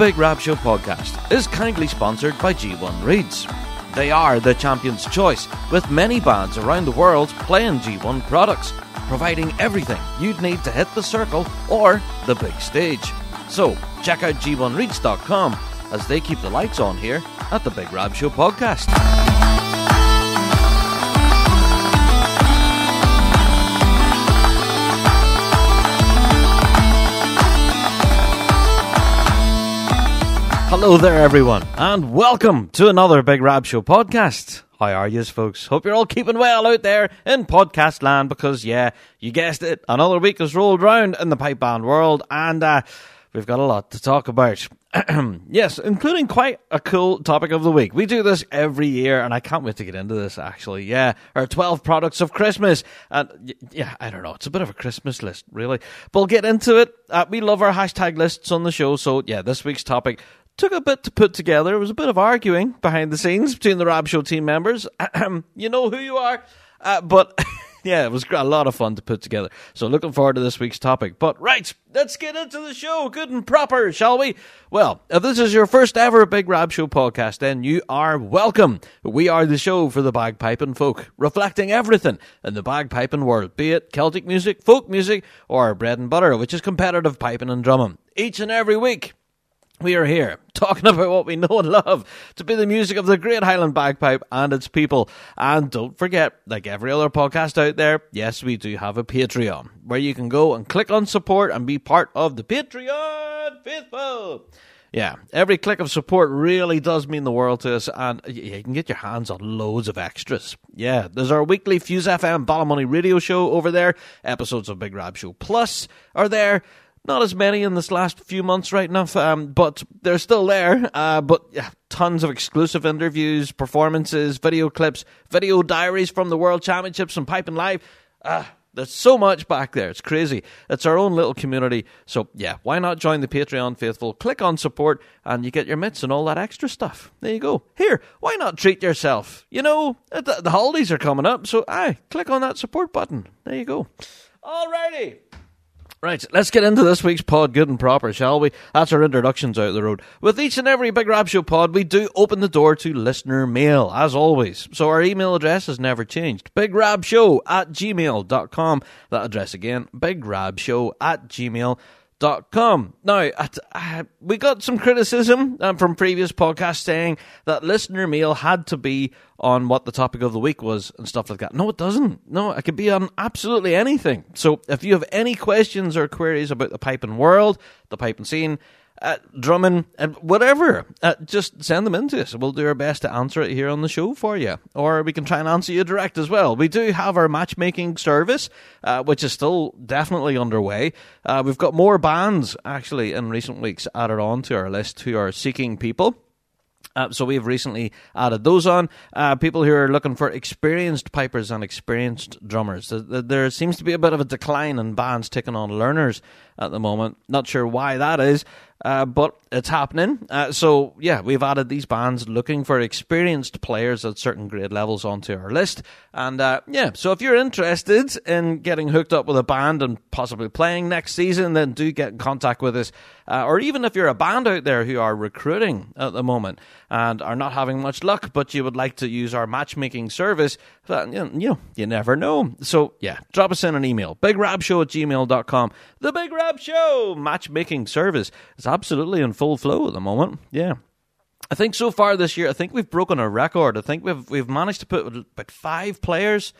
Big Rab Show podcast is kindly sponsored by G1 Reeds. They are the champion's choice, with many bands around the world playing G1 products, providing everything you'd need to hit the circle or the big stage. So, check out G1Reeds.com as they keep the lights on here at the Big Rab Show podcast. Hello there, everyone, and welcome to another Big Rab Show podcast. How are yous, folks? Hope you're all keeping well out there in podcast land because, yeah, you guessed it, another week has rolled round in the pipe band world, and uh, we've got a lot to talk about. yes, including quite a cool topic of the week. We do this every year, and I can't wait to get into this, actually. Yeah, our 12 products of Christmas. And yeah, I don't know, it's a bit of a Christmas list, really. But we'll get into it. Uh, we love our hashtag lists on the show, so yeah, this week's topic took a bit to put together. It was a bit of arguing behind the scenes between the Rab Show team members. you know who you are, uh, but yeah, it was a lot of fun to put together. So looking forward to this week's topic. But right, let's get into the show, good and proper, shall we? Well, if this is your first ever Big Rab Show podcast, then you are welcome. We are the show for the bagpiping folk, reflecting everything in the bagpiping world, be it Celtic music, folk music, or bread and butter, which is competitive piping and drumming. Each and every week, we are here talking about what we know and love to be the music of the Great Highland Bagpipe and its people. And don't forget, like every other podcast out there, yes, we do have a Patreon where you can go and click on support and be part of the Patreon faithful. Yeah, every click of support really does mean the world to us, and you can get your hands on loads of extras. Yeah, there's our weekly Fuse FM Ballymoney radio show over there. Episodes of Big Rab Show Plus are there. Not as many in this last few months, right enough, um, but they're still there. Uh, but yeah, tons of exclusive interviews, performances, video clips, video diaries from the World Championships and Piping Live. Uh, there's so much back there. It's crazy. It's our own little community. So, yeah, why not join the Patreon faithful? Click on support and you get your mitts and all that extra stuff. There you go. Here, why not treat yourself? You know, the, holidays are coming up, so aye, click on that support button. There you go. Alrighty. Right, let's get into this week's pod good and proper, shall we? That's our introductions out the road. With each and every Big Rab Show pod, we do open the door to listener mail, as always. So our email address has never changed. BigRabShow at gmail.com. That address again, BigRabShow at gmail.com com. Now, uh, we got some criticism um, from previous podcasts saying that listener mail had to be on what the topic of the week was and stuff like that. No, it doesn't. No, it could be on absolutely anything. So if you have any questions or queries about the piping world, the piping scene, uh, drumming, and whatever. Uh, just send them in to us. We'll do our best to answer it here on the show for you. Or we can try and answer you direct as well. We do have our matchmaking service, uh, which is still definitely underway. Uh, we've got more bands, actually, in recent weeks added on to our list who are seeking people. Uh, so we've recently added those on. Uh, people who are looking for experienced pipers and experienced drummers. There seems to be a bit of a decline in bands taking on learners at the moment. Not sure why that is. Uh, but it's happening. Uh, so yeah, we've added these bands looking for experienced players at certain grade levels onto our list. And uh, yeah, so if you're interested in getting hooked up with a band and possibly playing next season, then do get in contact with us. Uh, or even if you're a band out there who are recruiting at the moment and are not having much luck, but you would like to use our matchmaking service, you know, you never know. So yeah, drop us in an email, bigrabshow at gmail.com. The Big Rab Show matchmaking service is absolutely in full flow at the moment. Yeah. I think so far this year, I think we've broken a record. I think we've we've managed to put about five players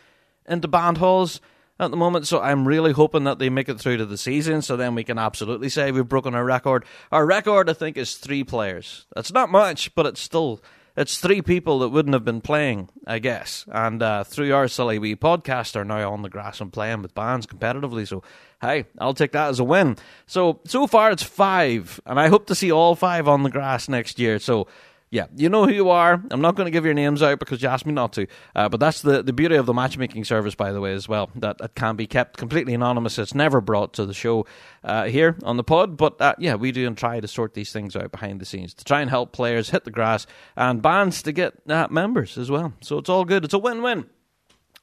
into band halls at the moment. So I'm really hoping that they make it through to the season. So then we can absolutely say we've broken our record. Our record, I think, is three players. That's not much, but it's still it's three people that wouldn't have been playing, I guess. And uh, through our silly wee podcast, are now on the grass and playing with bands competitively. So hey, I'll take that as a win. So, so far it's five, and I hope to see all five on the grass next year. So, yeah, you know who you are. I'm not going to give your names out because you asked me not to. Uh, but that's the, the beauty of the matchmaking service, by the way, as well. That it can be kept completely anonymous. It's never brought to the show uh, here on the pod. But uh, yeah, we do and try to sort these things out behind the scenes to try and help players hit the grass and bands to get uh, members as well. So it's all good. It's a win win.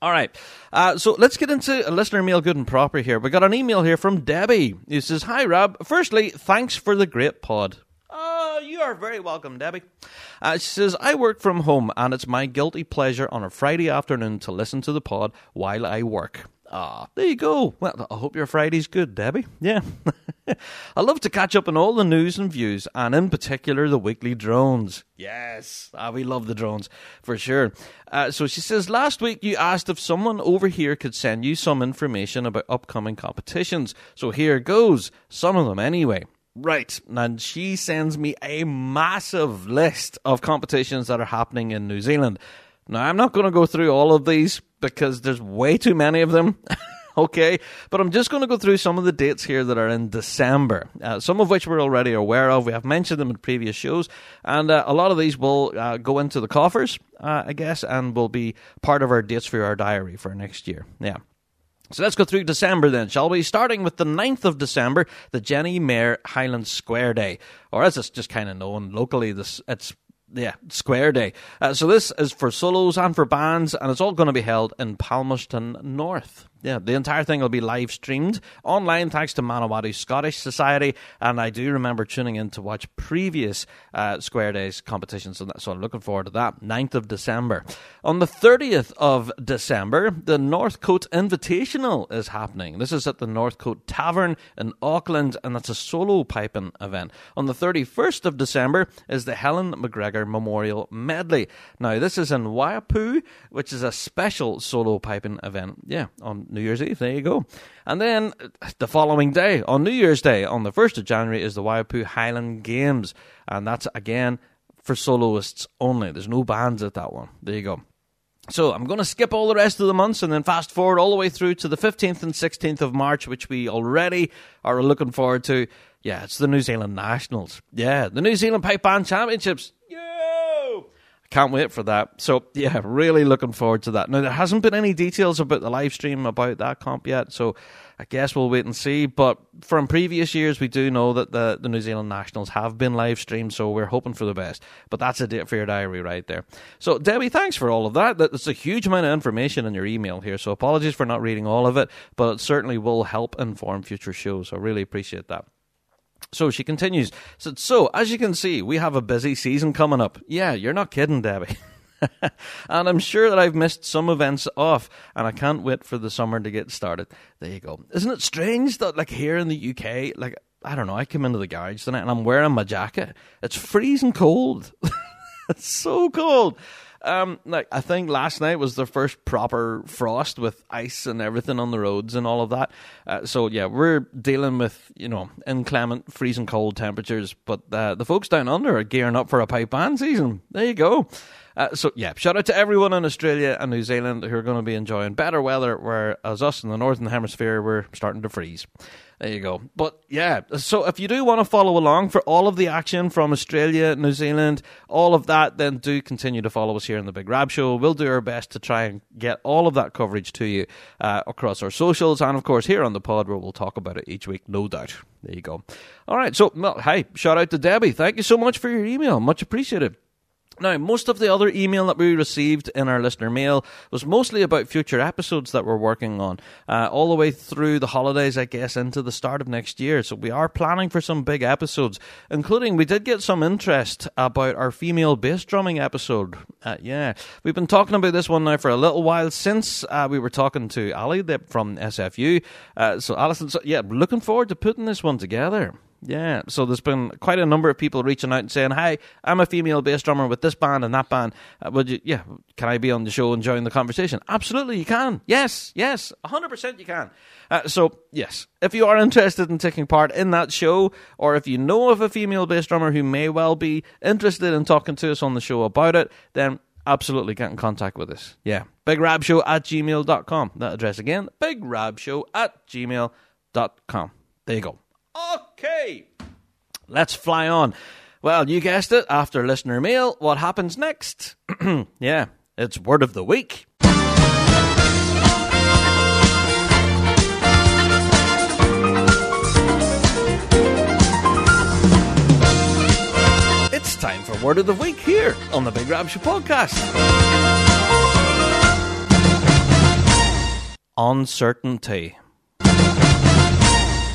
All right. Uh, so let's get into a listener mail good and proper here. We got an email here from Debbie. He says, Hi, Rob. Firstly, thanks for the great pod. Oh, you are very welcome, Debbie. Uh, she says, I work from home and it's my guilty pleasure on a Friday afternoon to listen to the pod while I work. Ah, there you go. Well, I hope your Friday's good, Debbie. Yeah. I love to catch up on all the news and views, and in particular the weekly drones. Yes, ah, we love the drones for sure. Uh, so she says, last week you asked if someone over here could send you some information about upcoming competitions. So here goes. Some of them anyway. Right, and she sends me a massive list of competitions that are happening in New Zealand. Now, I'm not going to go through all of these because there's way too many of them. okay, but I'm just going to go through some of the dates here that are in December, uh, some of which we're already aware of. We have mentioned them in previous shows, and uh, a lot of these will uh, go into the coffers, uh, I guess, and will be part of our dates for our diary for next year. Yeah. So let's go through December then, shall we? Starting with the 9th of December, the Jenny Mayer Highland Square Day. Or as it's just kind of known locally, this it's yeah, Square Day. Uh, so this is for solos and for bands, and it's all going to be held in Palmerston North. Yeah, the entire thing will be live streamed online thanks to Manawatu Scottish Society. And I do remember tuning in to watch previous uh, Square Days competitions. So, so I'm looking forward to that. 9th of December. On the 30th of December, the Northcote Invitational is happening. This is at the Northcote Tavern in Auckland, and that's a solo piping event. On the 31st of December is the Helen McGregor Memorial Medley. Now, this is in Waipu, which is a special solo piping event. Yeah, on New Year's Eve. There you go. And then uh, the following day, on New Year's Day, on the 1st of January, is the Waipu Highland Games. And that's, again, for soloists only. There's no bands at that one. There you go. So I'm going to skip all the rest of the months and then fast forward all the way through to the 15th and 16th of March, which we already are looking forward to. Yeah, it's the New Zealand Nationals. Yeah, the New Zealand Pipe Band Championships. Can't wait for that. So yeah, really looking forward to that. Now there hasn't been any details about the live stream about that comp yet, so I guess we'll wait and see. But from previous years, we do know that the, the New Zealand Nationals have been live streamed, so we're hoping for the best. But that's a date for your diary right there. So Debbie, thanks for all of that. That's a huge amount of information in your email here. So apologies for not reading all of it, but it certainly will help inform future shows. I really appreciate that. So she continues. So, so, as you can see, we have a busy season coming up. Yeah, you're not kidding, Debbie. and I'm sure that I've missed some events off, and I can't wait for the summer to get started. There you go. Isn't it strange that, like, here in the UK, like, I don't know, I come into the garage tonight and I'm wearing my jacket. It's freezing cold. it's so cold. Um, like I think last night was the first proper frost with ice and everything on the roads and all of that. Uh, so yeah, we're dealing with you know inclement, freezing cold temperatures. But uh, the folks down under are gearing up for a pipe band season. There you go. Uh, so yeah, shout out to everyone in Australia and New Zealand who are going to be enjoying better weather, whereas us in the northern hemisphere we're starting to freeze. There you go. But yeah, so if you do want to follow along for all of the action from Australia, New Zealand, all of that, then do continue to follow us here in the Big Rab Show. We'll do our best to try and get all of that coverage to you uh, across our socials and, of course, here on the pod where we'll talk about it each week, no doubt. There you go. All right, so, well, hi, shout out to Debbie. Thank you so much for your email. Much appreciated. Now, most of the other email that we received in our listener mail was mostly about future episodes that we're working on, uh, all the way through the holidays, I guess, into the start of next year. So we are planning for some big episodes, including we did get some interest about our female bass drumming episode. Uh, yeah, we've been talking about this one now for a little while since uh, we were talking to Ali from SFU. Uh, so, Alison, so, yeah, looking forward to putting this one together. Yeah, so there's been quite a number of people reaching out and saying, "Hi, I'm a female bass drummer with this band and that band. Uh, would you? Yeah, can I be on the show and join the conversation?" Absolutely, you can. Yes, yes, 100 percent you can. Uh, so yes, if you are interested in taking part in that show, or if you know of a female bass drummer who may well be interested in talking to us on the show about it, then absolutely get in contact with us. Yeah, bigrabshow at gmail.com. That address again, bigrabshow at gmail.com. There you go. Let's fly on. Well, you guessed it, after listener mail, what happens next? yeah, it's word of the week. It's time for word of the week here on the Big Rab Show podcast. Uncertainty.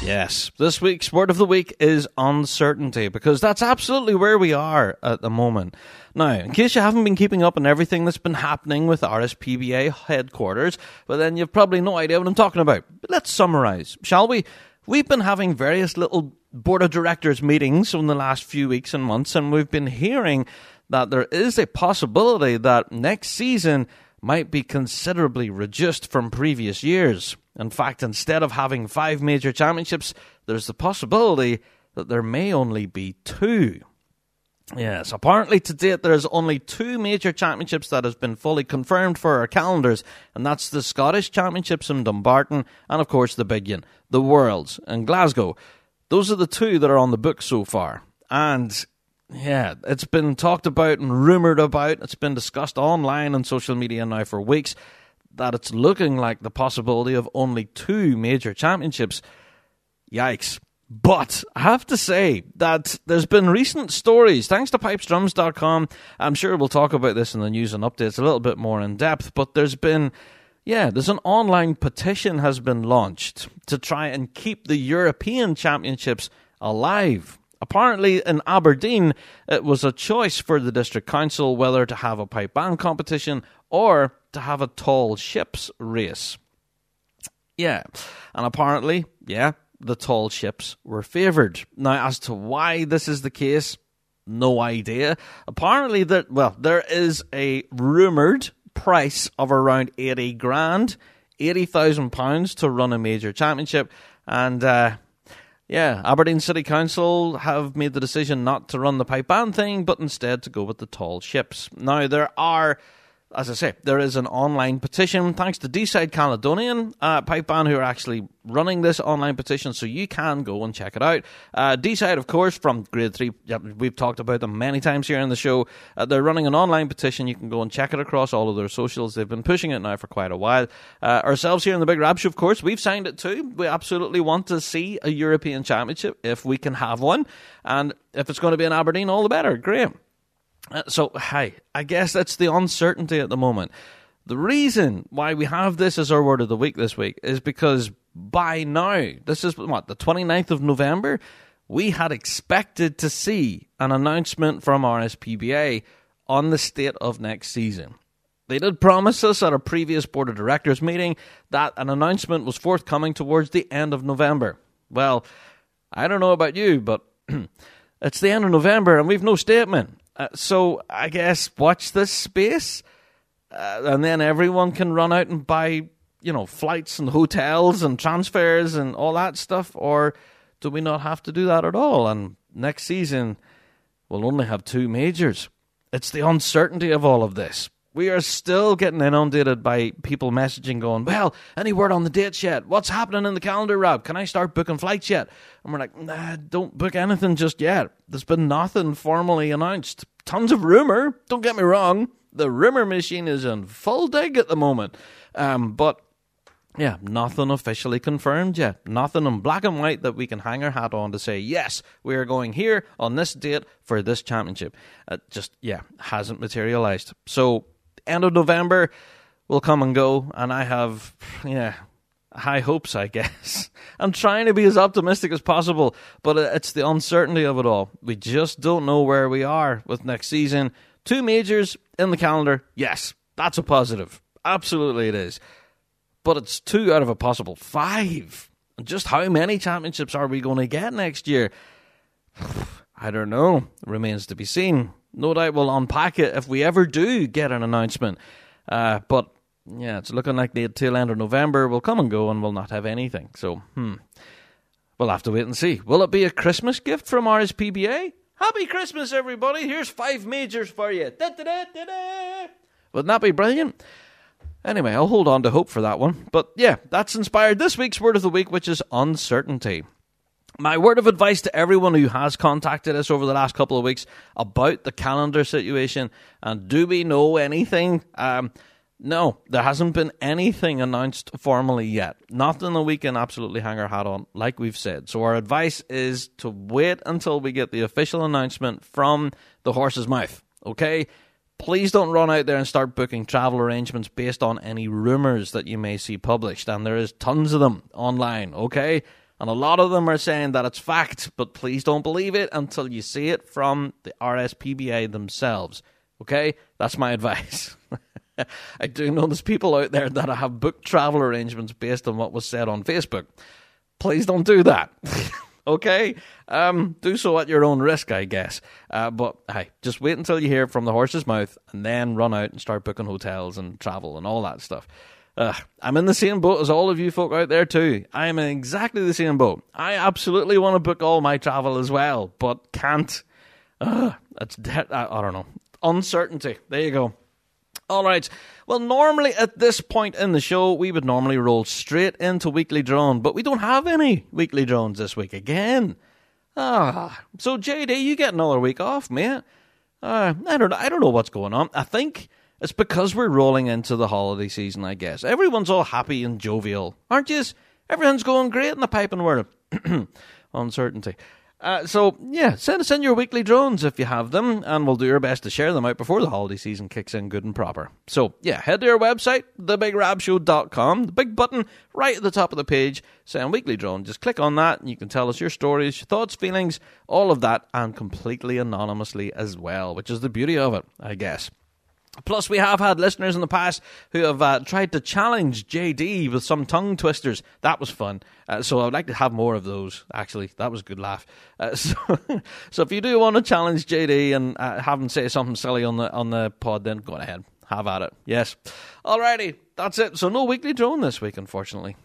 Yes, this week's word of the week is uncertainty because that's absolutely where we are at the moment. Now, in case you haven't been keeping up on everything that's been happening with RSPBA headquarters, well, then you've probably no idea what I'm talking about. But let's summarize, shall we? We've been having various little board of directors meetings in the last few weeks and months, and we've been hearing that there is a possibility that next season might be considerably reduced from previous years. In fact, instead of having five major championships, there's the possibility that there may only be two. Yes, apparently to date there's only two major championships that has been fully confirmed for our calendars, and that's the Scottish Championships in Dumbarton and of course the big one, the Worlds in Glasgow. Those are the two that are on the book so far. And yeah, it's been talked about and rumoured about. It's been discussed online and social media now for weeks that it's looking like the possibility of only two major championships. Yikes. But I have to say that there's been recent stories, thanks to pipesdrums.com. I'm sure we'll talk about this in the news and updates a little bit more in depth, but there's been, yeah, there's an online petition has been launched to try and keep the European Championships alive. Apparently, in Aberdeen, it was a choice for the district council whether to have a pipe band competition or to have a tall ships race. Yeah, and apparently, yeah, the tall ships were favoured. Now, as to why this is the case, no idea. Apparently, that well, there is a rumoured price of around eighty grand, eighty thousand pounds to run a major championship, and uh, yeah, Aberdeen City Council have made the decision not to run the pipe band thing, but instead to go with the tall ships. Now, there are as I say, there is an online petition thanks to Deeside Caledonian uh, Pipe Band who are actually running this online petition, so you can go and check it out. Uh, Deeside, of course, from Grade 3, yeah, we've talked about them many times here in the show. Uh, they're running an online petition. You can go and check it across all of their socials. They've been pushing it now for quite a while. Uh, ourselves here in the Big Show, of course, we've signed it too. We absolutely want to see a European Championship if we can have one. And if it's going to be in Aberdeen, all the better. Great. Uh, so, hi, I guess that's the uncertainty at the moment. The reason why we have this as our word of the week this week is because by now, this is what, the 29th of November, we had expected to see an announcement from RSPBA on the state of next season. They did promise us at a previous board of directors meeting that an announcement was forthcoming towards the end of November. Well, I don't know about you, but it's the end of November and we've no statement. Uh, so I guess watch this space, uh, and then everyone can run out and buy, you know, flights and hotels and transfers and all that stuff. Or do we not have to do that at all? And next season, we'll only have two majors. It's the uncertainty of all of this we are still getting inundated by people messaging going, Well, any word on the dates yet? What's happening in the calendar, Rob? Can I start booking flights yet? And we're like, Nah, don't book anything just yet. There's been nothing formally announced. Tons of rumour, don't get me wrong. The rumour machine is in full dig at the moment. Um, but yeah, nothing officially confirmed yet. Nothing in black and white that we can hang our hat on to say, yes, we are going here on this date for this championship. It just, yeah, hasn't materialized. So end of November will come and go, and I have, yeah, high hopes, I guess. I'm trying to be as optimistic as possible, but it's the uncertainty of it all. We just don't know where we are with next season. Two majors in the calendar, yes, that's a positive. Absolutely, it is. But it's two out of a possible five. And Just how many championships are we going to get next year? I don't know. Remains to be seen no doubt we'll unpack it if we ever do get an announcement. Uh, but yeah, it's looking like the tail end of November will come and go and we'll not have anything. So, hmm. We'll have to wait and see. Will it be a Christmas gift from RSPBA? Happy Christmas, everybody. Here's five majors for you. Da, da, da, Wouldn't that be brilliant? Anyway, I'll hold on to hope for that one. But yeah, that's inspired this week's word of the week, which is uncertainty. My word of advice to everyone who has contacted us over the last couple of weeks about the calendar situation and do we know anything? Um, no, there hasn't been anything announced formally yet. Nothing that we can absolutely hang our hat on, like we've said. So our advice is to wait until we get the official announcement from the horse's mouth. Okay? Please don't run out there and start booking travel arrangements based on any rumours that you may see published, and there is tons of them online. Okay? And a lot of them are saying that it's fact, but please don't believe it until you see it from the RSPBA themselves. Okay? That's my advice. I do know there's people out there that have booked travel arrangements based on what was said on Facebook. Please don't do that. okay? Um, do so at your own risk, I guess. Uh, but hey, just wait until you hear from the horse's mouth and then run out and start booking hotels and travel and all that stuff. Uh, I'm in the same boat as all of you folk out there too. I am in exactly the same boat. I absolutely want to book all my travel as well, but can't. Uh, it's de- I, I don't know. Uncertainty. There you go. All right. Well, normally at this point in the show, we would normally roll straight into weekly drone, but we don't have any weekly drones this week again. Ah, so JD, you get another week off, mate. Uh, I don't. I don't know what's going on. I think it's because we're rolling into the holiday season. I guess everyone's all happy and jovial, aren't you? Everything's going great in the piping world. Uncertainty. Uh, so yeah, send us in your weekly drones if you have them, and we'll do our best to share them out before the holiday season kicks in good and proper. So yeah, head to our website, thebigrabshow.com, the big button right at the top of the page, send weekly drone. Just click on that, and you can tell us your stories, your thoughts, feelings, all of that, and completely anonymously as well, which is the beauty of it, I guess. Plus, we have had listeners in the past who have uh, tried to challenge JD with some tongue twisters. That was fun. Uh, so I'd like to have more of those. Actually, that was a good laugh. Uh, so, so if you do want to challenge JD and uh, have him say something silly on the on the pod, then go ahead, have at it. Yes. Alrighty, that's it. So no weekly drone this week, unfortunately.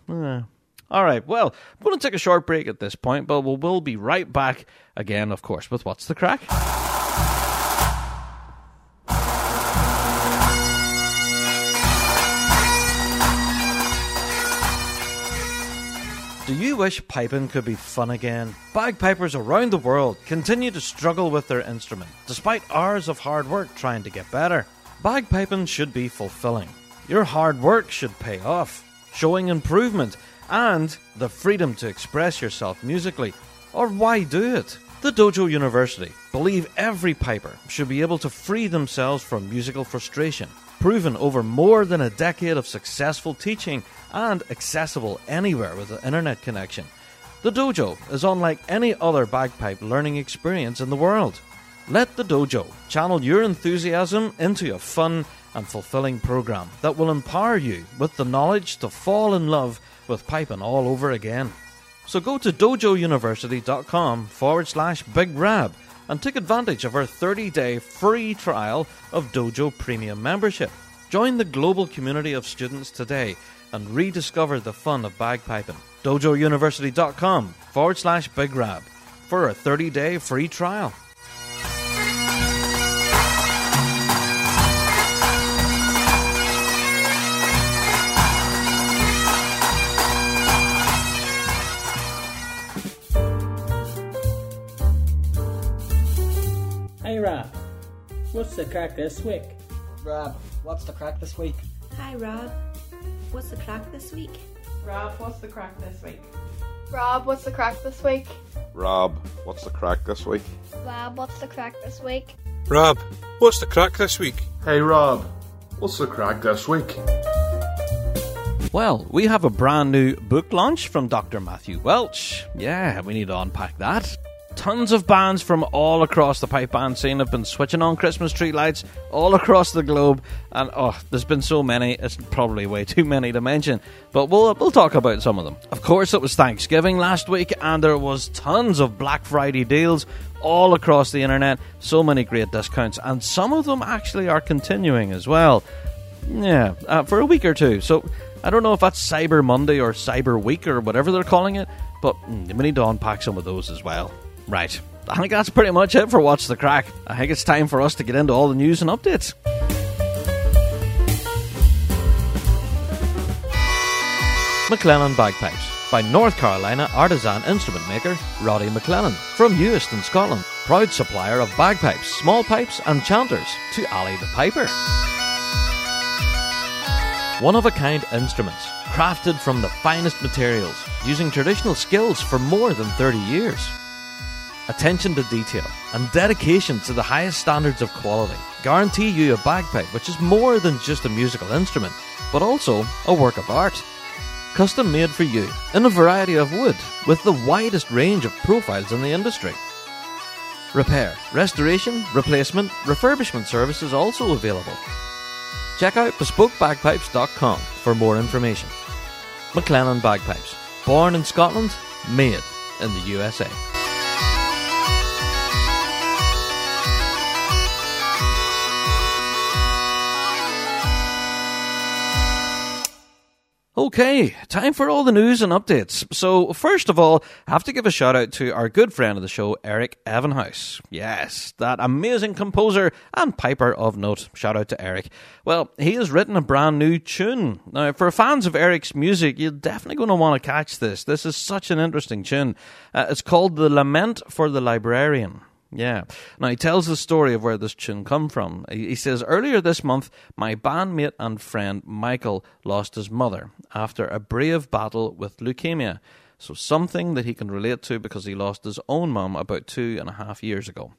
All right. Well, I'm going to take a short break at this point, but we'll, we'll be right back again, of course, with what's the crack. Do you wish piping could be fun again? Bagpipers around the world continue to struggle with their instrument, despite hours of hard work trying to get better. Bagpiping should be fulfilling. Your hard work should pay off, showing improvement and the freedom to express yourself musically. Or why do it? The Dojo University believe every piper should be able to free themselves from musical frustration proven over more than a decade of successful teaching and accessible anywhere with an internet connection. The dojo is unlike any other bagpipe learning experience in the world. Let the dojo channel your enthusiasm into a fun and fulfilling program that will empower you with the knowledge to fall in love with piping all over again. So go to dojouniversity.com forward slash big rab and take advantage of our 30 day free trial of Dojo Premium membership. Join the global community of students today and rediscover the fun of bagpiping. DojoUniversity.com forward slash Big Rab for a 30 day free trial. Hey Rob, what's the crack this week? Rob, what's the crack this week? Hi Rob, what's the crack this week? Rob, what's the crack this week? Rob, what's the crack this week? Rob, what's the crack this week? Rob, what's the crack this week? Rob, what's the crack this week? Hey Rob, what's the crack this week? Well, we have a brand new book launch from Dr. Matthew Welch. Yeah, we need to unpack that. Tons of bands from all across the pipe band scene have been switching on Christmas tree lights all across the globe, and oh, there's been so many, it's probably way too many to mention, but we'll, we'll talk about some of them. Of course, it was Thanksgiving last week, and there was tons of Black Friday deals all across the internet, so many great discounts, and some of them actually are continuing as well. Yeah, uh, for a week or two. So I don't know if that's Cyber Monday or Cyber Week or whatever they're calling it, but mm, we need to unpack some of those as well. Right. I think that's pretty much it for What's the Crack. I think it's time for us to get into all the news and updates. McLennan Bagpipes by North Carolina artisan instrument maker Roddy McLennan from Euston, Scotland. Proud supplier of bagpipes, small pipes, and chanters to Ali the Piper. One of a kind instruments, crafted from the finest materials, using traditional skills for more than 30 years. Attention to detail and dedication to the highest standards of quality guarantee you a bagpipe which is more than just a musical instrument, but also a work of art. custom made for you in a variety of wood with the widest range of profiles in the industry. Repair, restoration, replacement, refurbishment services also available. Check out bespokebagpipes.com for more information. McLennan Bagpipes, born in Scotland, made in the USA. Okay, time for all the news and updates. So, first of all, I have to give a shout out to our good friend of the show, Eric Evenhouse. Yes, that amazing composer and piper of note. Shout out to Eric. Well, he has written a brand new tune. Now, for fans of Eric's music, you're definitely going to want to catch this. This is such an interesting tune. Uh, it's called The Lament for the Librarian. Yeah. Now he tells the story of where this tune come from. He says earlier this month, my bandmate and friend Michael lost his mother after a brave battle with leukemia. So something that he can relate to because he lost his own mum about two and a half years ago.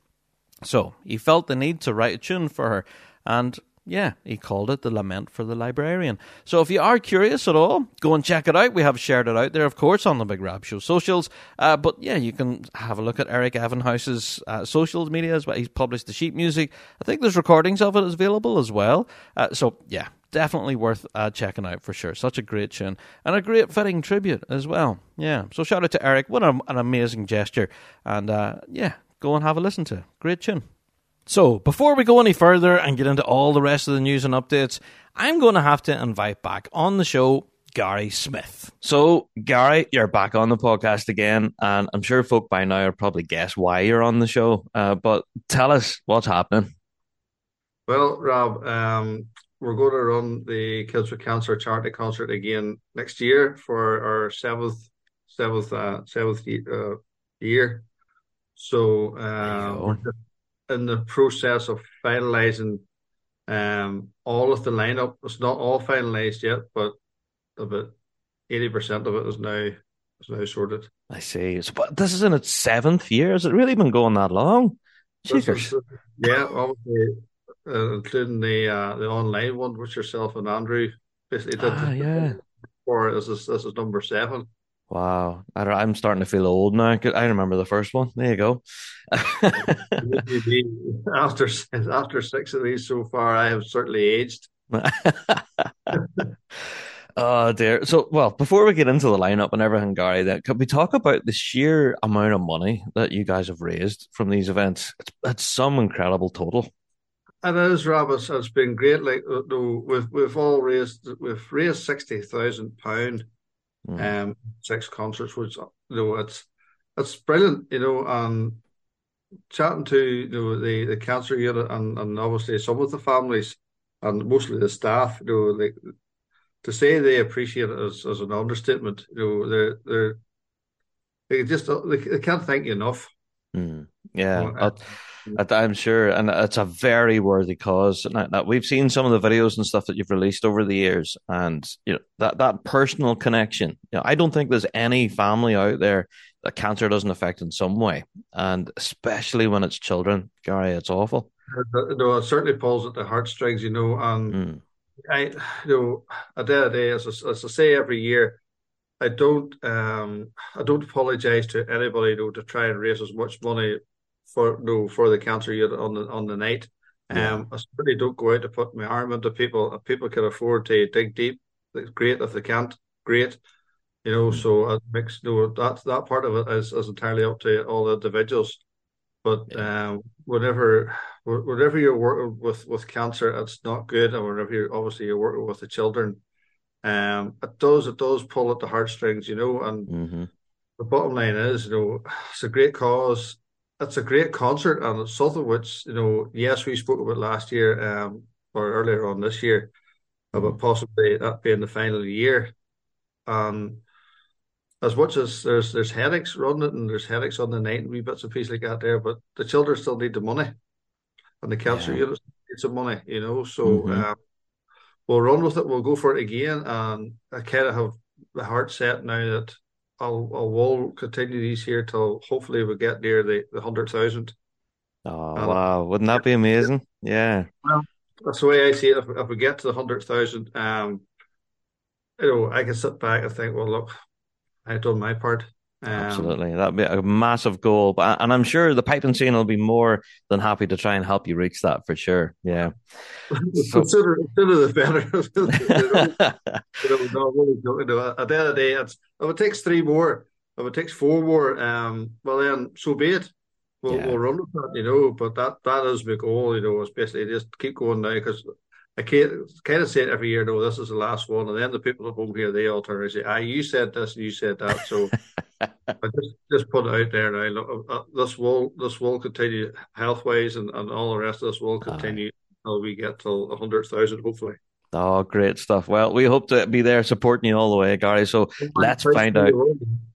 So he felt the need to write a tune for her, and yeah, he called it The Lament for the Librarian. So if you are curious at all, go and check it out. We have shared it out there, of course, on the Big Rab Show socials. Uh, but yeah, you can have a look at Eric Evenhouse's uh, social media as well. He's published the sheet music. I think there's recordings of it available as well. Uh, so yeah, definitely worth uh, checking out for sure. Such a great tune and a great fitting tribute as well. Yeah, so shout out to Eric. What an amazing gesture. And uh, yeah, go and have a listen to it. Great tune. So, before we go any further and get into all the rest of the news and updates, I'm going to have to invite back on the show Gary Smith. So, Gary, you're back on the podcast again, and I'm sure folk by now are probably guess why you're on the show. Uh, but tell us what's happening. Well, Rob, um, we're going to run the Kids with Cancer charity concert again next year for our seventh seventh uh, seventh uh, year. So uh, in the process of finalising um, all of the lineup. It's not all finalised yet, but about eighty percent of it is now is now sorted. I see. So, but this is in its seventh year. Has it really been going that long? Is, yeah, obviously, uh, including the uh, the online one, which yourself and Andrew basically did. Ah, yeah. Or this is this is number seven. Wow, I am starting to feel old now. I remember the first one. There you go. after after six of these so far, I have certainly aged. oh dear. So, well, before we get into the lineup and everything, Gary, then could we talk about the sheer amount of money that you guys have raised from these events? It's, it's some incredible total. It is, Rob. It's, it's been great. Like, uh, no, we've we've all raised we've raised sixty thousand pound mm. um, six concerts, which you know it's it's brilliant, you know. And chatting to you know the the cancer unit and and obviously some of the families and mostly the staff, you know, like to say they appreciate it as, an understatement. You know, they're they're they just they, they can't thank you enough. Mm. Yeah. Know, I'm sure, and it's a very worthy cause. Now, we've seen some of the videos and stuff that you've released over the years, and you know that that personal connection. You know, I don't think there's any family out there that cancer doesn't affect in some way, and especially when it's children, Gary, it's awful. No, it certainly pulls at the heartstrings, you know. And mm. I, you know, at the end of the day, as I, as I say every year, I don't, um, I don't apologize to anybody, you know, to try and raise as much money for no for the cancer unit on the on the night. Yeah. Um, I certainly don't go out to put my arm into people. If people can afford to dig deep, great. If they can't, great. You know, mm-hmm. so it makes you know, that that part of it is, is entirely up to all the individuals. But yeah. um, whenever whenever you're working with with cancer, it's not good, and whenever you obviously you're working with the children, um, it does it does pull at the heartstrings, you know. And mm-hmm. the bottom line is, you know, it's a great cause it's a great concert and it's something which you know yes we spoke about last year um or earlier on this year about mm-hmm. possibly that being the final year um as much as there's there's headaches running it and there's headaches on the night and wee bits of pieces like that there but the children still need the money and the cancer yeah. units need some money you know so mm-hmm. um, we'll run with it we'll go for it again and I kind of have the heart set now that I'll, I will continue these here till hopefully we get near the, the hundred thousand. Oh um, wow! Wouldn't that be amazing? Yeah. Well, that's the way I see it. If, if we get to the hundred thousand, um, you know, I can sit back and think, well, look, I've done my part. Um, Absolutely, that'd be a massive goal, but and I'm sure the piping scene will be more than happy to try and help you reach that for sure. Yeah, so, consider consider the better. you know, no, really, you know, at the end of the day, it's, if it takes three more, if it takes four more, um, well then so be it. We'll, yeah. we'll run with that, you know. But that that is my goal, you know. Is basically just keep going now because I can't kind of say it every year. No, this is the last one, and then the people at home here they all turn and say, "Ah, you said this and you said that." So I just just put it out there now. Look, uh, uh, this will this will continue health wise, and, and all the rest of this will continue until we get till hundred thousand, hopefully. Oh, great stuff. Well, we hope to be there supporting you all the way, Gary. So let's find out.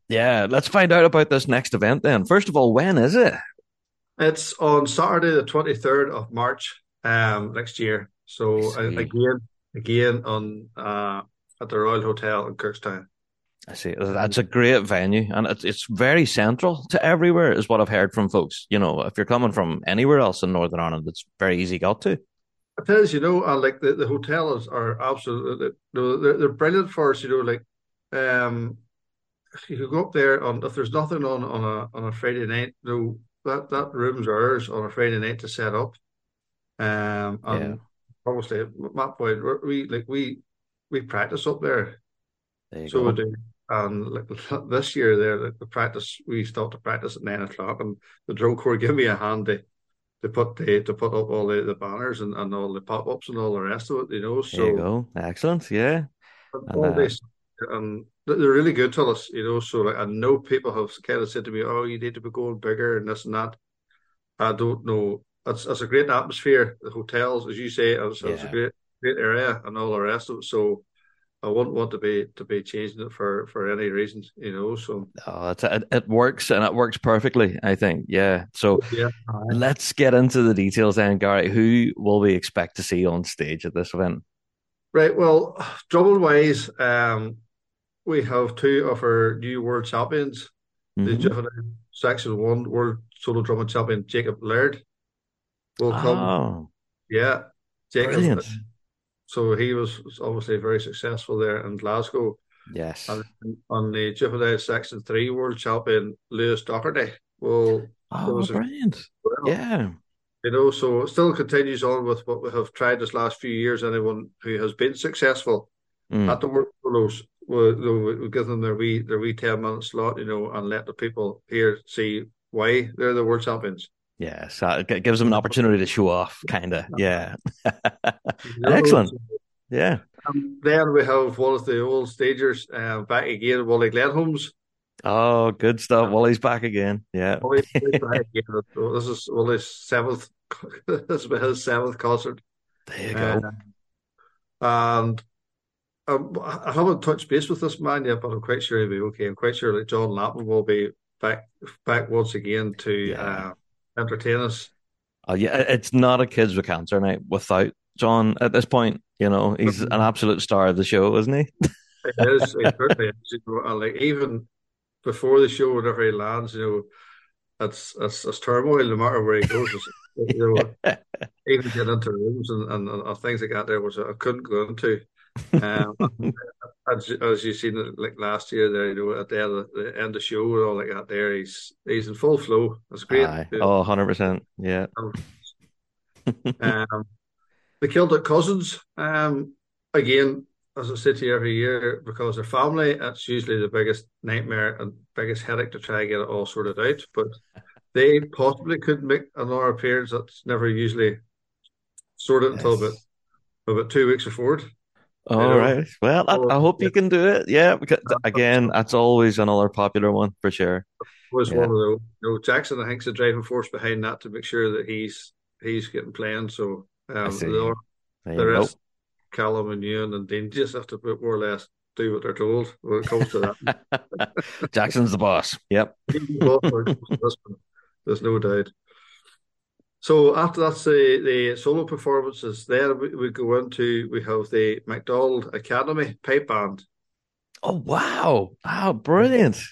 Yeah, let's find out about this next event then. First of all, when is it? It's on Saturday, the 23rd of March um, next year. So again, again on uh, at the Royal Hotel in Cookstown. I see. That's a great venue, and it's it's very central to everywhere, is what I've heard from folks. You know, if you're coming from anywhere else in Northern Ireland, it's very easy got to. It is, you know, and like the, the hotels are absolutely, they're, they're brilliant for us. You know, like um, you can go up there on if there's nothing on on a on a Friday night. You know, that that room's ours on a Friday night to set up. Um, and yeah. obviously, Matt Boyd, we like we we practice up there. there so go. we do. And like this year, there the practice we start to practice at nine o'clock, and the drill corps give me a hand to, to put the to put up all the, the banners and, and all the pop ups and all the rest of it. You know, so there you go, excellent, yeah. And, uh, this, and they're really good to us, you know. So like, I know people have kind of said to me, "Oh, you need to be going bigger and this and that." I don't know. It's, it's a great atmosphere. The hotels, as you say, it's, yeah. it's a great great area and all the rest of it. So I wouldn't want to be to be changing it for for any reasons, you know. So oh, it, it works and it works perfectly. I think, yeah. So yeah. let's get into the details then, Gary. Who will we expect to see on stage at this event? Right. Well, drumming wise, um, we have two of our new world champions. Mm-hmm. The juvenile section one world solo drumming champion Jacob Laird will come. Oh. Yeah, Jacob. Brilliant so he was obviously very successful there in Glasgow. Yes. And on the juvenile section three world champion Lewis Doherty. Well, oh, brilliant! A, yeah. You know, so it still continues on with what we have tried this last few years. Anyone who has been successful mm. at the world solos, we'll, we'll give them their wee their wee ten minute slot, you know, and let the people here see why they're the world champions. Yeah, so it gives them an opportunity to show off, kind of. Yeah. Excellent. Yeah. Um, then we have one of the old stagers uh, back again, Wally Glenholmes. Oh, good stuff. Wally's back again. Yeah. Wally's back again. This is Wally's seventh. this is his seventh concert. There you go. Uh, and um, I haven't touched base with this man yet, but I'm quite sure he'll be okay. I'm quite sure that John Lappin will be back back once again to yeah. uh, entertain us. Uh, yeah, it's not a kids with cancer night without John at this point. You know, he's an absolute star of the show, isn't he? it is. It certainly is. Like even before the show, whenever he lands, you know, it's it's, it's turmoil no matter where he goes. you know, even get into rooms and, and, and, things like that there, was I couldn't go into. Um, as, as you seen like last year, there, you know, at the end of the end of the show and all like that, there, he's he's in full flow. That's great. Aye. Oh, 100 percent. Yeah. um, the Celtic cousins, um, again, as I say to you every year, because they're family, it's usually the biggest nightmare and biggest headache to try and get it all sorted out. But they possibly could make another appearance. That's never usually sorted yes. until about about two weeks before it. All you know? right. Well, I, I, hope you can do it. Yeah, because again, that's always another popular one for sure. Was yeah. one of those. You know, Jackson, I think's the driving force behind that to make sure that he's he's getting playing. So um, the, the rest, Callum and Ewan and Dean just have to put more or less do what they're told when it comes to that. Jackson's the boss. Yep. There's no doubt. So after that's the, the solo performances, then we, we go into we have the McDonald Academy pipe band. Oh wow! Wow, brilliant!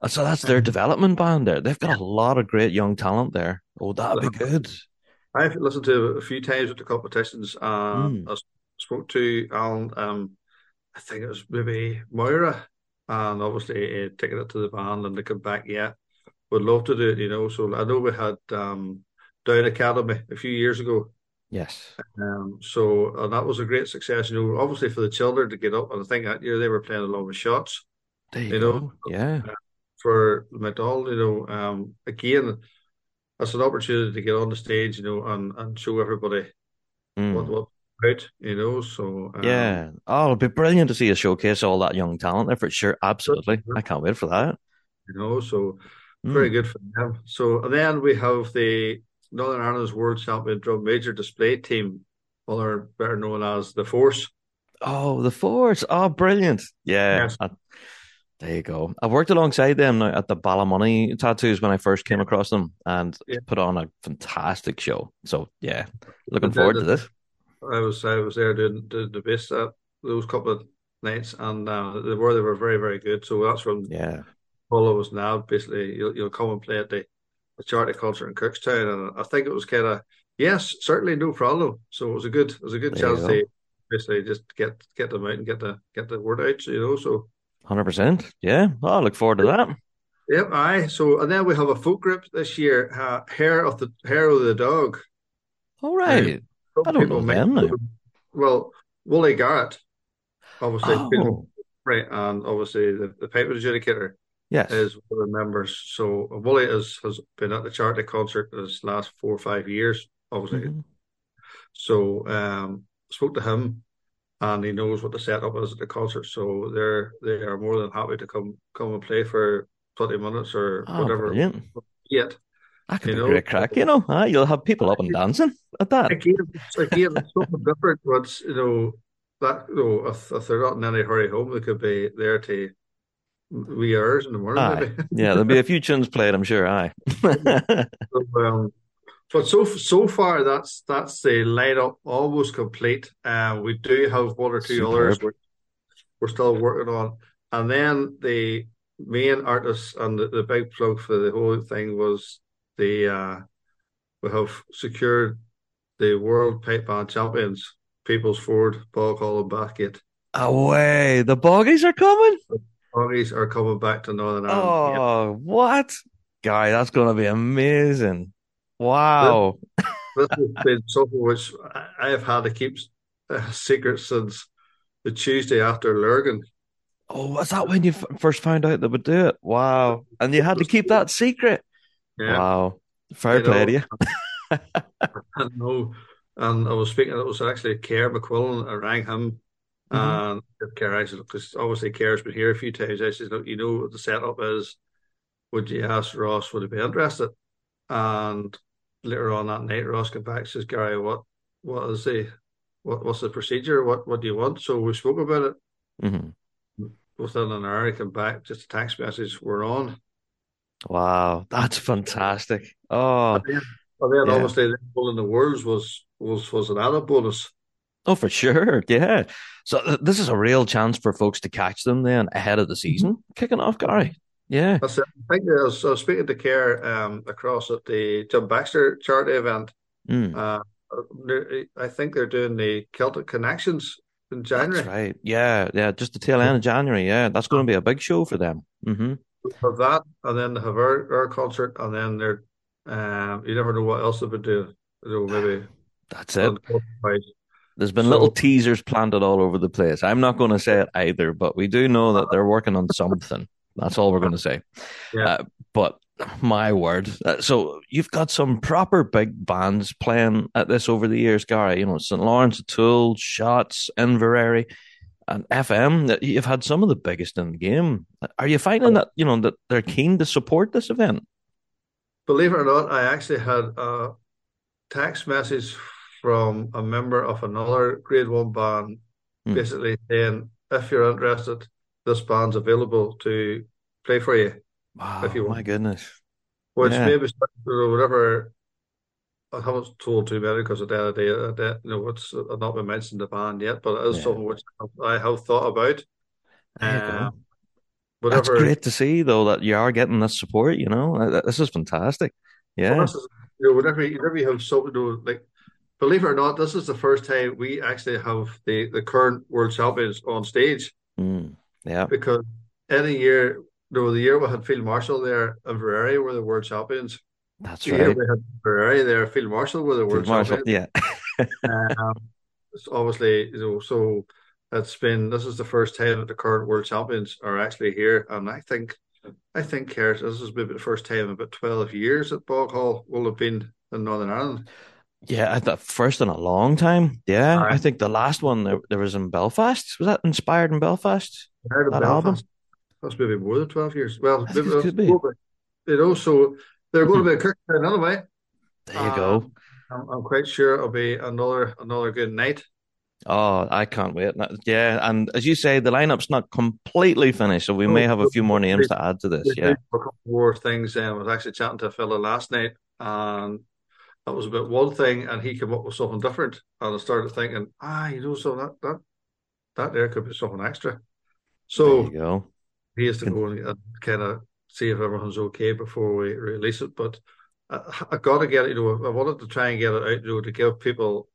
Uh, so that's their development band there. They've got a lot of great young talent there. Oh, that'd be good. I've listened to a few times at the competitions. Uh, mm. I spoke to Alan um, I think it was maybe Moira, and obviously uh, taking it to the band and they come back. Yeah, would love to do it. You know, so I know we had um, Down Academy a few years ago. Yes. Um, so and that was a great success. You know, obviously for the children to get up, and I think that year they were playing a lot of shots. There you, You go. know, yeah. for McDonald, you know, um, again, that's an opportunity to get on the stage, you know, and, and show everybody Mm. what what about, you know. So um, Yeah. Oh, it'll be brilliant to see a showcase all that young talent there for sure. Absolutely. I can't wait for that. you know, so Mm. very good for them. So and then we have the Northern Ireland's World Champion Drum Major Display Team, other better known as the Force. Oh, the Force. Oh, brilliant. Yeah. Yes. I- there you go. I've worked alongside them at the Ballymoney tattoos when I first came across them and Yeah. put on a fantastic show. So, yeah, looking forward the- to this. I was I was there doing the, the bass at those couple of nights, and uh, they were they were very very good. So that's from Yeah. follow us now. Basically, you'll you'll come and play at the, the charity concert in Cookstown, and I think it was kind of yes, certainly no problem. So it was a good it was a good There chance go. to basically just get get them out and get the get the word out. You know, so 100%. Yeah. Oh, I look forward to that. yep, aye. So and then we have a folk group this year, uh, Hair of the Hair of the Dog. All right. Some I don't know them now. Well, Wooly Garrett, obviously, Oh, right, and obviously the, the pipe adjudicator. Yes. is one of the members. So Wooly has has been at the charity concert this last four or five years, obviously. Mhm. So um spoke to him and he knows what the setup is at the concert. So they're they are more than happy to come come and play for twenty minutes or Oh, whatever brilliant. yet. That could You be know? great crack, you know. Ah, you'll have people up and dancing at that. Again, again, it's something different. Once you know that you know if, if they're not in any hurry home, they could be there to wee hours in the morning. Aye. Yeah, there'll be a few tunes played, I'm sure. Aye. So, um, but so so far that's that's the lineup almost complete. Uh, we do have one or two Superb. others we're, we're still working on, and then the main artist and the, the big plug for the whole thing was the uh, we have secured the World Pipe Band Champions, People's Ford, Boghall, and Bathgate. Away. The Boggies are coming. Boggies are coming back to Northern Ireland. Oh, what? Guy, that's going to be amazing. Wow. this has been something which I have had to keep uh, secret since the Tuesday after Lurgan. Oh, was that when you f first found out they would do it? Wow. And you had to keep that secret. Yeah, Wow. Fair You play know, to you. I know. And I was speaking, it was actually Kerr McQuillan. I rang him Mhm. and Kerr, I said, because obviously Kerr's been here a few times. I said, look, you know what the setup is. Would you ask Ross, would he be interested? And later on that night, Ross came back says, Gary, what, what is the, what, what's the procedure? What, what do you want? So we spoke about it. Mhm. Within an hour, he came back, just a text message, we're on. Wow. That's fantastic. Oh, And then, and then Yeah. obviously, the goal in the Worlds was, was, was an added bonus. Oh, for sure. Yeah. So th this is a real chance for folks to catch them then ahead of the season kicking off, Gary. Yeah. That's it. I think I was, I was speaking to Kerr um, across at the Jim Baxter charity event. Mm. Uh, I think they're doing the Celtic Connections in January. That's right. Yeah. Yeah. Just the tail end of January. Yeah. That's going to be a big show for them. hmm Have that, and then they have our, our concert, and then they're um, you never know what else they would do. You know, maybe That's it. Right. There's been So- little teasers planted all over the place. I'm not going to say it either, but we do know that they're working on something. That's all we're going to say. Yeah. Uh, but my word. Uh, so you've got some proper big bands playing at this over the years, Gary. You know, St. Laurence O'Toole, Shotts, Inveraray, and FM. That You've had some of the biggest in the game. Are you finding that, you know, that they're keen to support this event? Believe it or not, I actually had a text message from a member of another Grade One band, Hmm. basically saying, "If you're interested, this band's available to play for you." Wow, If you want. my goodness. Which Yeah. maybe or whatever. I haven't told too many because at the end of the day, uh, that, you know, it's I've not been mentioned the band yet, but it is Yeah. something which I have thought about. There you go. Um, That's great to see, though, that you are getting this support. You know, this is fantastic. Yeah, this is, you know, whenever you, whenever you have something, you know, like believe it or not, this is the first time we actually have the, the current world champions on stage. Mm, yeah. Because any year, know, the year we had Field Marshal there and Ferrari were the world champions. That's the right. year we had Ferrari there, Field Marshal were the world Field champions. yeah. um, it's obviously, you know, so it's been this is the first time that the current world champions are actually here, and I think, I think here this is maybe the first time in about twelve years that Boghall will have been in Northern Ireland. Yeah, I thought first in a long time. Yeah, Aye. I think the last one there, there was in Belfast. Was that inspired in Belfast? Of That Belfast. album? That's maybe more than twelve years. Well, I think maybe it could be. you know, they're going to be in Cookstown anyway. There you go. I'm, I'm quite sure it'll be another another good night. Oh, I can't wait. Yeah, and as you say, the lineup's not completely finished, so we may have a few more names to add to this. Yeah. a couple more things. Um, I was actually chatting to a fella last night, and that was about one thing, and he came up with something different. And I started thinking, ah, you know, so that that that there could be something extra. So he has to go and, kind of see if everything's okay before we release it. But I, I got to get it. You know, I wanted to try and get it out. You know, to give people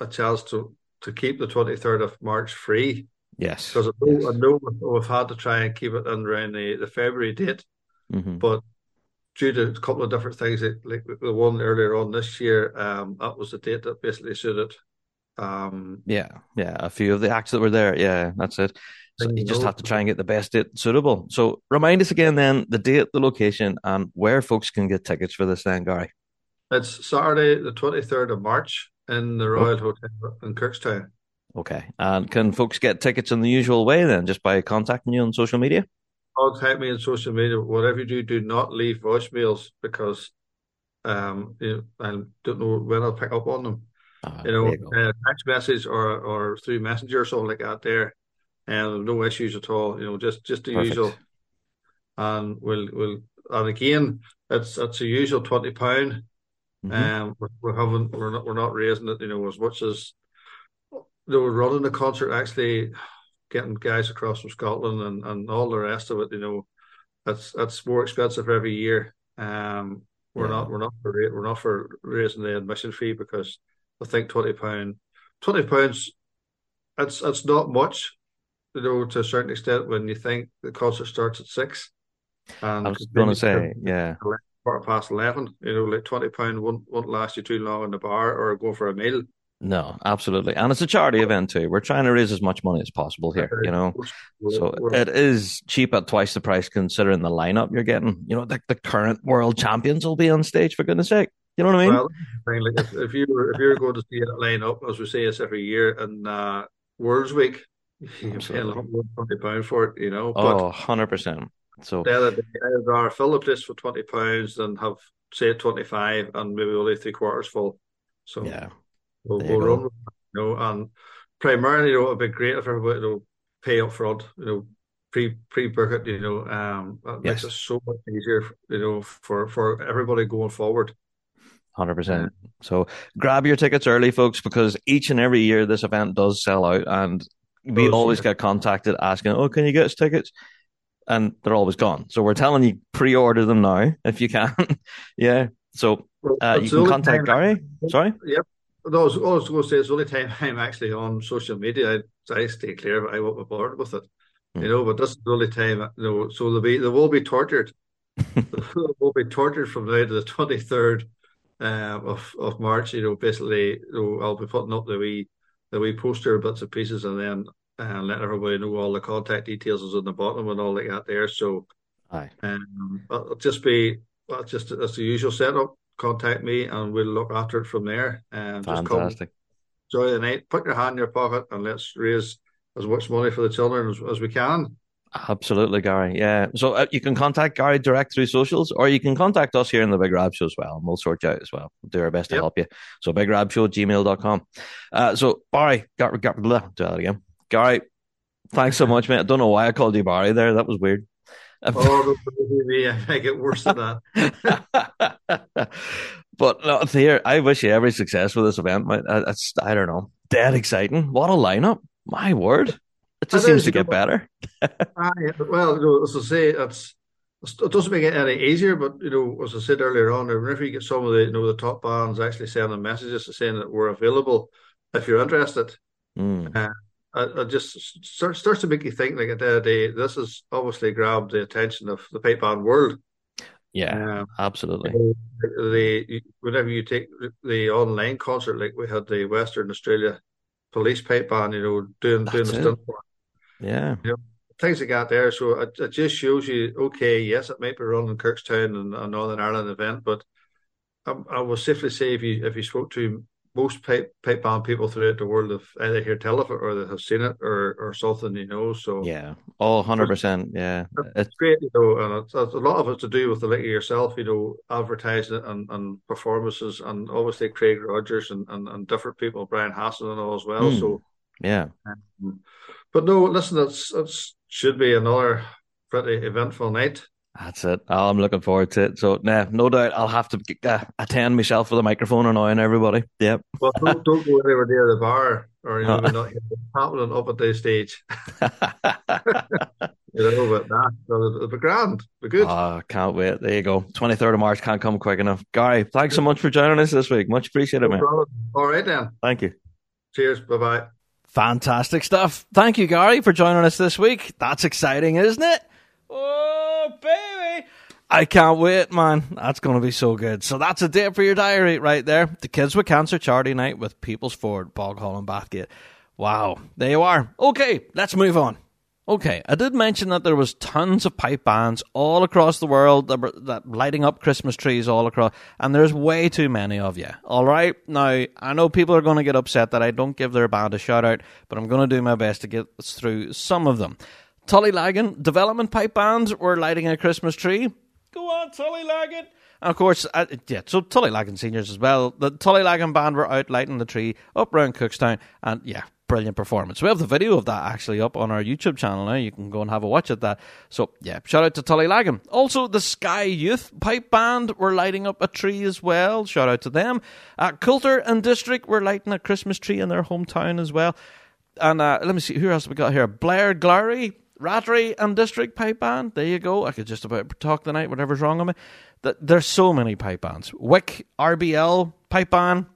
a chance to to keep the twenty third of March free Yes. because I know, yes. I know we've had to try and keep it in around the, the February date. Mhm. But due to a couple of different things, like, like the one earlier on this year, um, that was the date that basically suited. Um, Yeah, yeah. A few of the acts that were there. Yeah, that's it. So you just have to try and get the best date suitable. So remind us again then the date, the location, and where folks can get tickets for this then, Gary. it's Saturday, the twenty third of March, in the Royal Hotel in Cookstown. Okay. And can folks get tickets in the usual way then, just by contacting you on social media? Contact me on social media. Whatever you do, do not leave voicemails because um, you know, I don't know when I'll pick up on them. Ah, you know, you uh, text message or or through messenger or something like that there, and no issues at all. You know, just just the Perfect. usual. And we'll we'll and again, it's it's a usual twenty pound. Mhm. Um, we we haven't we're not we're not raising it. You know, as much as they were running the concert, actually getting guys across from Scotland and and all the rest of it. You know, that's that's more expensive every year. Um, we're Yeah. not we're not for we're not for raising the admission fee because I think twenty pound twenty pounds it's it's not much, you know, to a certain extent when you think the concert starts at six. And I was just going to say, yeah. quarter past eleven, you know, like twenty pound won't won't last you too long in the bar or go for a meal. No, absolutely. And it's a charity event too. We're trying to raise as much money as possible here, you know. So it is cheap at twice the price considering the lineup you're getting. You know, the, the current world champions will be on stage for goodness sake. You know what I mean? Well, like if, if you were if you were going to see it line up, as we say it's every year, in uh, World's Week, you pay a lot more twenty pound for it, you know. But oh, 100%. So the other day, I'd rather fill the place for twenty pounds than have say twenty five and maybe only three quarters full. So yeah. We'll, we'll go. run, you know, and primarily, you know, it'd be great if everybody will pay up front, you know, pre pre book it, you know, um, that makes it so much easier, you know, for for everybody going forward. Hundred percent. So grab your tickets early, folks, because each and every year this event does sell out, and we Does, always yeah. get contacted asking, "Oh, can you get us tickets?" And they're always gone. So we're telling you, pre-order them now if you can. yeah. So uh, you can contact Gary. Sorry. Yep. No, I was, I was going to say it's the only time I'm actually on social media. I, I stay clear. I won't be bothered with it. Hmm. You know, but this is the only time, you know, so they'll be, they will be tortured. they will be tortured from now to the 23rd um, of, of March. You know, basically, you know, I'll be putting up the wee, the wee poster bits and pieces and then uh, letting everybody know all the contact details is on the bottom and all like that there. So, Aye. um, it'll just be, well, just that's the usual setup. Contact me and we'll look after it from there. And just come Fantastic. enjoy the night. Put your hand in your pocket and let's raise as much money for the children as, as we can. Absolutely, Gary. Yeah. So uh, you can contact Gary direct through socials, or you can contact us here in the Big Rab Show as well, and we'll sort you out as well. We'll do our best to help you. So Big bigrabshow at gmail.com. Uh, so Barry, got, got, do that again. Gary, thanks so much, mate. I don't know why I called you Barry there. That was weird. Oh, me, I make it worse than that. but no, here, I wish you every success with this event. Uh, It's, I don't know, dead exciting. What a lineup. My word. It just It seems is, to get know. better. Yeah, well, you know, as I say, it's it doesn't make it any easier, but you know, as I said earlier on, whenever you get some of the you know the top bands actually sending messages saying that we're available if you're interested, Mm. uh, I, I just start, starts to make you think like at the end of the day, this has obviously grabbed the attention of the pipe band world. Yeah, Um, absolutely. the whenever you take the online concert, like we had the Western Australia Police Pipe Band, you know, doing doing That's the it. stunt Yeah. things like that there. So it, it just shows you, okay, yes, it might be run in Cookstown and a Northern Ireland event, but I, I will safely say if you if you spoke to most pipe pipe band people throughout the world have either heard tell of it or they have seen it or or something, you know. So Yeah. all 100%. Yeah. It's, it's great, you know, and it's, it's a lot of it to do with the like yourself, you know, advertising and, and performances, and obviously Craig Rogers and, and, and different people, Brian Hassan and all as well. Mm. So, yeah. um, but no, listen, it's it's should be another pretty eventful night. That's it. Oh, I'm looking forward to it. So, nah, no doubt I'll have to uh, attend myself with a microphone annoying everybody. Yep. Well, don't, don't go anywhere near the bar, or you know, we're not happening up at this stage. You know, but nah, so it'll be grand, be good. Oh, can't wait. There you go. 23rd of March can't come quick enough. Gary, thanks so much for joining us this week. Much appreciated, man. All right then. Thank you. Cheers. Bye bye. Fantastic stuff. Thank you, Gary, for joining us this week. That's exciting, isn't it? Oh, baby. I can't wait, man. That's going to be so good. So that's a date for your diary right there. The Kids with Cancer charity night with People's Ford, Boghall and Bathgate. Wow. There you are. Okay, let's move on. Okay, I did mention that there was tons of pipe bands all across the world that were that lighting up Christmas trees all across, and there's way too many of you. All right, now I know people are going to get upset that I don't give their band a shout out, but I'm going to do my best to get through some of them. Tullylagan Development Pipe Band were lighting a Christmas tree. Go on, Tullylagan. And of course, uh, yeah, so Tullylagan seniors as well. The Tullylagan band were out lighting the tree up around Cookstown, and yeah, brilliant performance. We have the video of that actually up on our YouTube channel now. You can go and have a watch at that. So yeah, shout out to Tullylagan. Also, the Sky Youth Pipe Band were lighting up a tree as well. Shout out to them. Uh, Coulter and District were lighting a Christmas tree in their hometown as well. And uh, let me see, who else have we got here? Blairgowrie, Rattray and District Pipe Band. There you go. I could just about talk tonight, whatever's wrong with me. There's so many pipe bands. Wick, RBL, Pipe Band.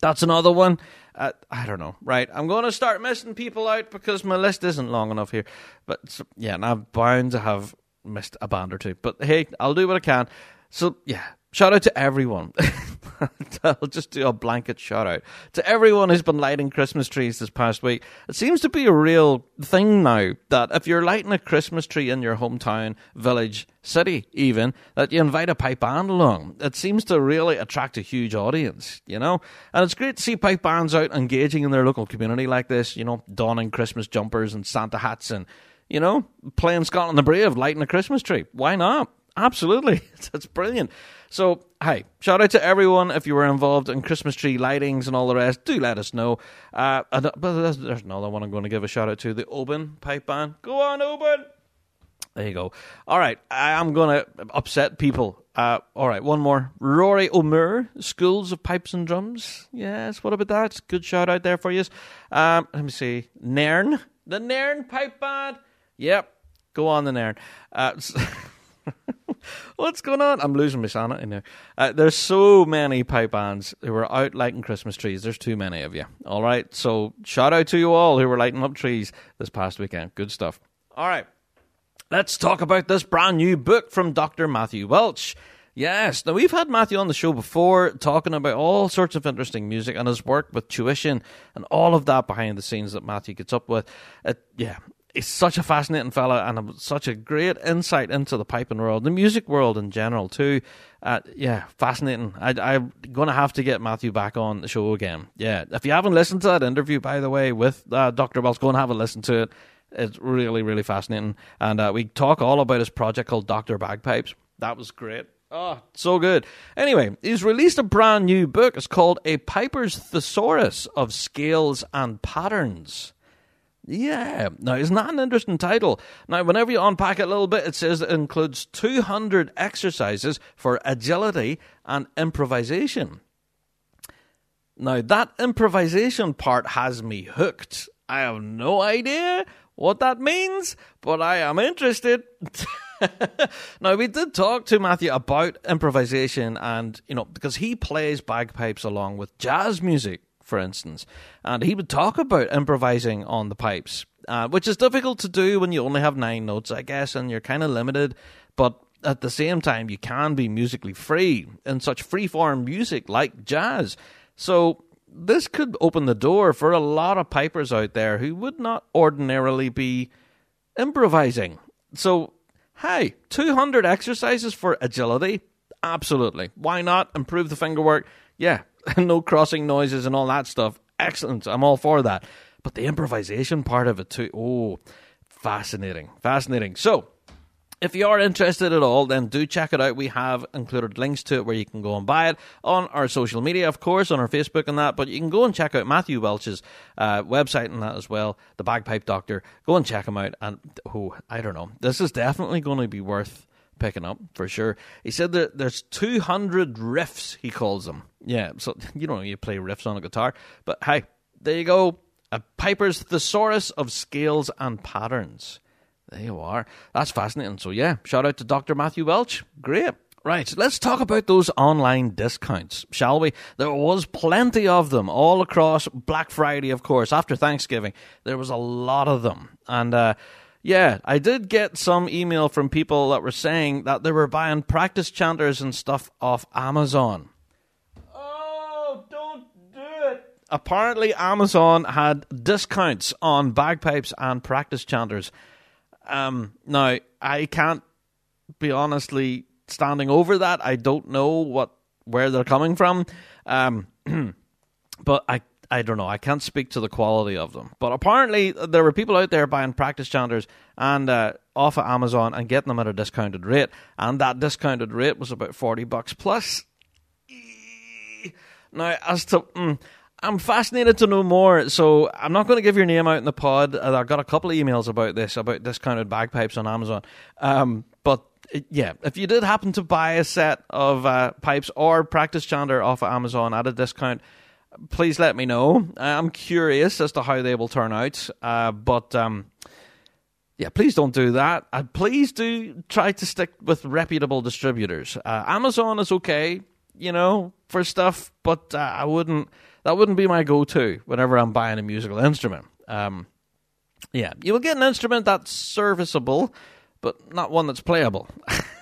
That's another one. Uh, I don't know. Right. I'm going to start missing people out because my list isn't long enough here. But yeah, and I'm bound to have missed a band or two. But hey, I'll do what I can. So yeah, shout out to everyone. I'll just do a blanket shout out to everyone who's been lighting Christmas trees this past week. It seems to be a real thing now that if you're lighting a Christmas tree in your hometown, village, city, even, that you invite a pipe band along. It seems to really attract a huge audience, you know? And it's great to see pipe bands out engaging in their local community like this, you know, donning Christmas jumpers and Santa hats and, you know, playing Scotland the Brave, lighting a Christmas tree. Why not? Absolutely. That's brilliant. So, hey, shout out to everyone if you were involved in Christmas tree lightings and all the rest. Do let us know. Uh, but there's, there's another one I'm going to give a shout out to the Oban Pipe Band. Go on, Oban! There you go. All right, I am going to upset people. Uh, all right, one more. Rory O'Mur, Schools of Pipes and Drums. Yes, what about that? Good shout out there for you. Um, let me see. Nairn, the Nairn Pipe Band. Yep, go on the Nairn. Uh, What's going on? I'm losing my sanity now. Uh, there's so many pipe bands who are out lighting Christmas trees. There's too many of you. All right. So shout out to you all who were lighting up trees this past weekend. Good stuff. All right. Let's talk about this brand new book from Dr. Matthew Welch. Yes, now we've had Matthew on the show before talking about all sorts of interesting music and his work with tuition and all of that behind the scenes that Matthew gets up with. It, yeah, he's such a fascinating fella and such a great insight into the piping world, the music world in general too. Uh, yeah, fascinating. I, I'm going to have to get Matthew back on the show again. Yeah, if you haven't listened to that interview, by the way, with uh, Dr. Welch, go and have a listen to it. It's really, really fascinating. And uh, we talk all about his project called Dr. Bagpipes. That was great. Oh, so good. Anyway, he's released a brand new book. It's called A Piper's Thesaurus of Scales and Patterns. Yeah, now isn't that an interesting title? Now, whenever you unpack it a little bit, it says it includes 200 exercises for agility and improvisation. Now, that improvisation part has me hooked. I have no idea what that means, but I am interested. now we did talk to Matthew about improvisation, and you know because he plays bagpipes along with jazz music, for instance, and he would talk about improvising on the pipes, uh, which is difficult to do when you only have nine notes, I guess, and you're kind of limited. But at the same time, you can be musically free in such free-form music like jazz. So this could open the door for a lot of pipers out there who would not ordinarily be improvising. So Hey, 200 exercises for agility? Absolutely. Why not? Improve the finger work? No crossing noises and all that stuff. Excellent. I'm all for that. But the improvisation part of it too. Oh, fascinating. Fascinating. So, if you are interested at all, then do check it out. We have included links to it where you can go and buy it on our social media, of course, on our Facebook and that. But you can go and check out Matthew Welch's uh, website and that as well, the Bagpipe Doctor. Go and check him out. And oh, I don't know, this is definitely going to be worth picking up for sure. He said that there's 200 riffs, he calls them. Yeah, so you know you play riffs on a guitar, but hey, there you go. A Piper's thesaurus of scales and patterns. There you are. That's fascinating. So, yeah, shout out to Dr. Matthew Welch. Great. Right, let's talk about those online discounts, shall we? There was plenty of them all across Black Friday, of course, after Thanksgiving. There was a lot of them. And, uh, yeah, I did get some email from people that were saying that they were buying practice chanters and stuff off Amazon. Oh, don't do it. Apparently, Amazon had discounts on bagpipes and practice chanters. Um, now, I can't be honestly standing over that. I don't know what where they're coming from, um, but I I don't know. I can't speak to the quality of them. But apparently, there were people out there buying practice chanters and uh, off of Amazon and getting them at a discounted rate, and that discounted rate was about forty bucks plus. Now, as to mm, I'm fascinated to know more. So I'm not going to give your name out in the pod. Uh, I got a couple of emails about this, about discounted bagpipes on Amazon. Um, but yeah, if you did happen to buy a set of uh, pipes or practice chanter off of Amazon at a discount, please let me know. I'm curious as to how they will turn out. Uh, but um, yeah, please don't do that. Uh, please do try to stick with reputable distributors. Uh, Amazon is okay, you know, for stuff, but uh, I wouldn't that wouldn't be my go-to whenever I'm buying a musical instrument. Um, yeah, you will get an instrument that's serviceable, but not one that's playable.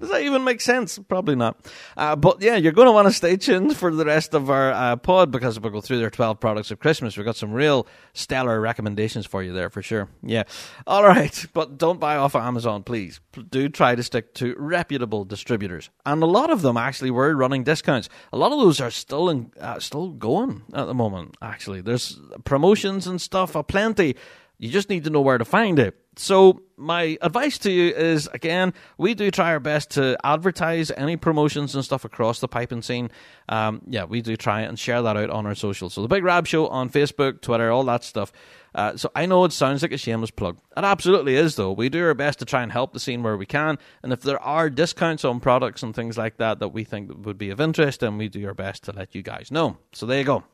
Does that even make sense? Probably not. Uh, but yeah, you're going to want to stay tuned for the rest of our uh, pod because we'll go through their 12 products of Christmas. We've got some real stellar recommendations for you there for sure. Yeah. All right. But don't buy off of Amazon, please. Do try to stick to reputable distributors. And a lot of them actually were running discounts. A lot of those are still in, uh, still going at the moment, actually. There's promotions and stuff aplenty. You just need to know where to find it. So, my advice to you is again, we do try our best to advertise any promotions and stuff across the piping scene. Um, yeah, we do try and share that out on our socials. So, the Big Rab Show on Facebook, Twitter, all that stuff. Uh, so, I know it sounds like a shameless plug. It absolutely is, though. We do our best to try and help the scene where we can. And if there are discounts on products and things like that that we think would be of interest, then we do our best to let you guys know. So, there you go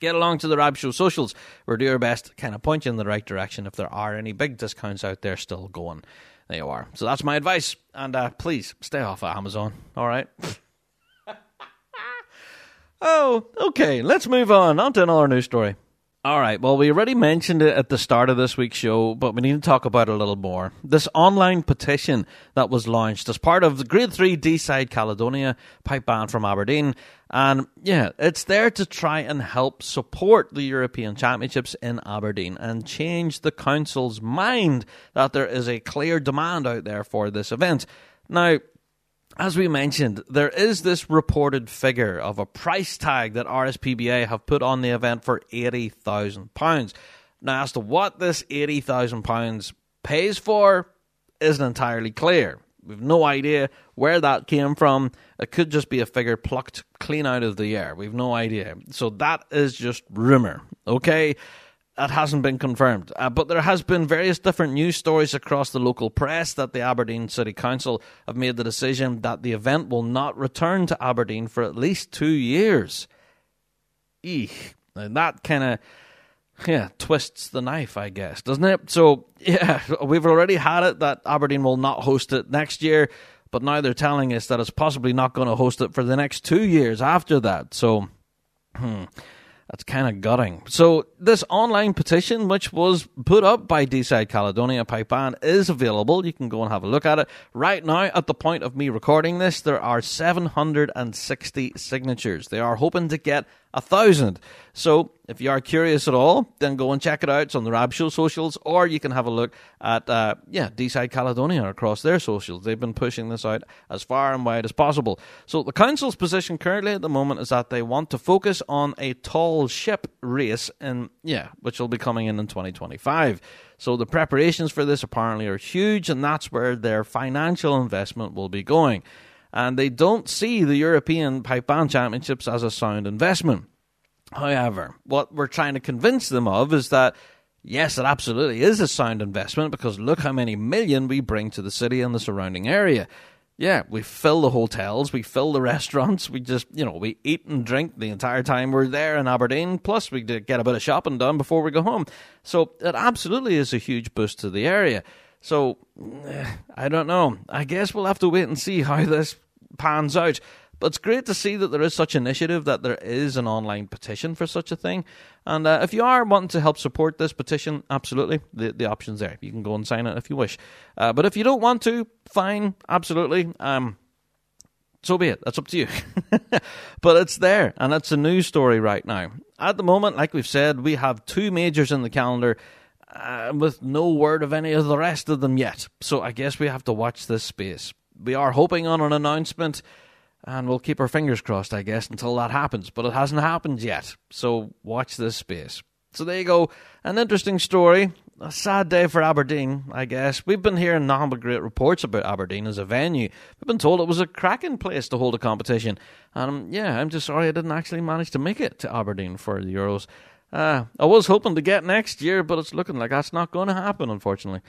get along to the Rab Show socials. We'll do our best to kind of point you in the right direction if there are any big discounts out there still going. There you are. So that's my advice. And uh, please stay off of Amazon. All right. oh, okay. Let's move on. On to another news story. All right. Well, we already mentioned it at the start of this week's show, but we need to talk about it a little more. This online petition that was launched as part of the Grade 3 Deeside Caledonia pipe band from Aberdeen. And yeah, it's there to try and help support the European Championships in Aberdeen and change the council's mind that there is a clear demand out there for this event. Now, as we mentioned, there is this reported figure of a price tag that RSPBA have put on the event for £80,000. Now, as to what this £80,000 pays for isn't entirely clear. We've no idea where that came from. It could just be a figure plucked clean out of the air. We've no idea. So that is just rumour, okay? That hasn't been confirmed. Uh, but there has been various different news stories across the local press that the Aberdeen City Council have made the decision that the event will not return to Aberdeen for at least two years. Eek. And that kind of yeah, twists the knife, I guess, doesn't it? So, yeah, we've already had it that Aberdeen will not host it next year, but now they're telling us that it's possibly not going to host it for the next two years after that. So, hmm, that's kind of gutting. So, this online petition, which was put up by Deeside Caledonia Pipe Band, is available. You can go and have a look at it. Right now, at the point of me recording this, there are 760 signatures. They are hoping to get a thousand. So if you are curious at all, then go and check it out. It's on the Rab Show socials, or you can have a look at uh, yeah, Deeside Caledonia across their socials. They've been pushing this out as far and wide as possible. So the council's position currently at the moment is that they want to focus on a tall ship race, and yeah, which will be coming in in 2025. So the preparations for this apparently are huge, and that's where their financial investment will be going and they don't see the European Pipe Band Championships as a sound investment. However, what we're trying to convince them of is that yes, it absolutely is a sound investment because look how many million we bring to the city and the surrounding area. Yeah, we fill the hotels, we fill the restaurants, we just, you know, we eat and drink the entire time we're there in Aberdeen, plus we get a bit of shopping done before we go home. So it absolutely is a huge boost to the area. So I don't know. I guess we'll have to wait and see how this pans out. But it's great to see that there is such initiative, that there is an online petition for such a thing. And uh, if you are wanting to help support this petition, absolutely, the, the option's there. You can go and sign it if you wish. Uh, but if you don't want to, fine, absolutely. Um, so be it. That's up to you. but it's there, and it's a news story right now. At the moment, like we've said, we have two majors in the calendar uh, with no word of any of the rest of them yet. So I guess we have to watch this space we are hoping on an announcement, and we'll keep our fingers crossed, I guess, until that happens. But it hasn't happened yet, so watch this space. So there you go, an interesting story. A sad day for Aberdeen, I guess. We've been hearing nothing but great reports about Aberdeen as a venue. We've been told it was a cracking place to hold a competition. And um, yeah, I'm just sorry I didn't actually manage to make it to Aberdeen for the Euros. Uh, I was hoping to get next year, but it's looking like that's not going to happen, unfortunately.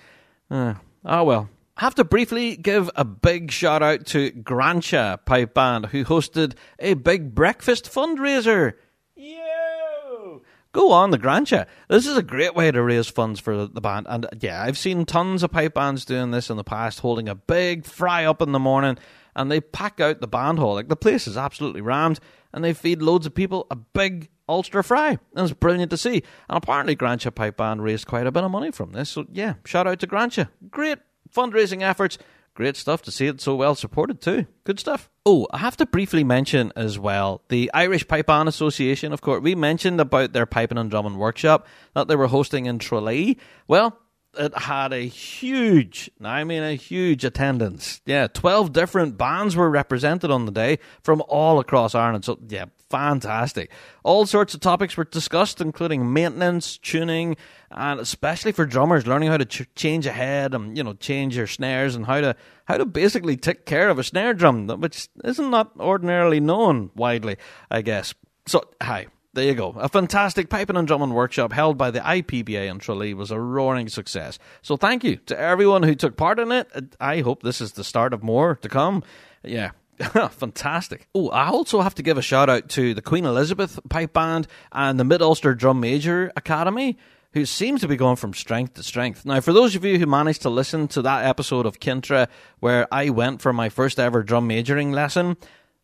Uh, oh well, I have to briefly give a big shout out to Grancha Pipe Band, who hosted a big breakfast fundraiser. Yo! Go on, the Grancha. This is a great way to raise funds for the band. And yeah, I've seen tons of pipe bands doing this in the past, holding a big fry up in the morning, and they pack out the band hall. Like the place is absolutely rammed, and they feed loads of people a big Ulster fry. And it's brilliant to see. And apparently, Grancha Pipe Band raised quite a bit of money from this. So yeah, shout out to Grancha. Great fundraising efforts. Great stuff to see it so well supported too. Good stuff. Oh, I have to briefly mention as well the Irish Pipe Band Association. Of course, we mentioned about their piping and drumming workshop that they were hosting in Tralee. Well, it had a huge, I mean a huge attendance. Yeah, 12 different bands were represented on the day from all across Ireland. So, yeah, fantastic. All sorts of topics were discussed, including maintenance, tuning, and especially for drummers, learning how to ch- change a head and, you know, change your snares and how to, how to basically take care of a snare drum, which isn't not ordinarily known widely, I guess. So, hi. There you go. A fantastic piping and drumming workshop held by the IPBA in Tralee was a roaring success. So thank you to everyone who took part in it. I hope this is the start of more to come. Yeah, Fantastic. Oh, I also have to give a shout out to the Queen Elizabeth Pipe Band and the Mid Ulster Drum Major Academy, who seems to be going from strength to strength. Now, for those of you who managed to listen to that episode of Kintra where I went for my first ever drum majoring lesson,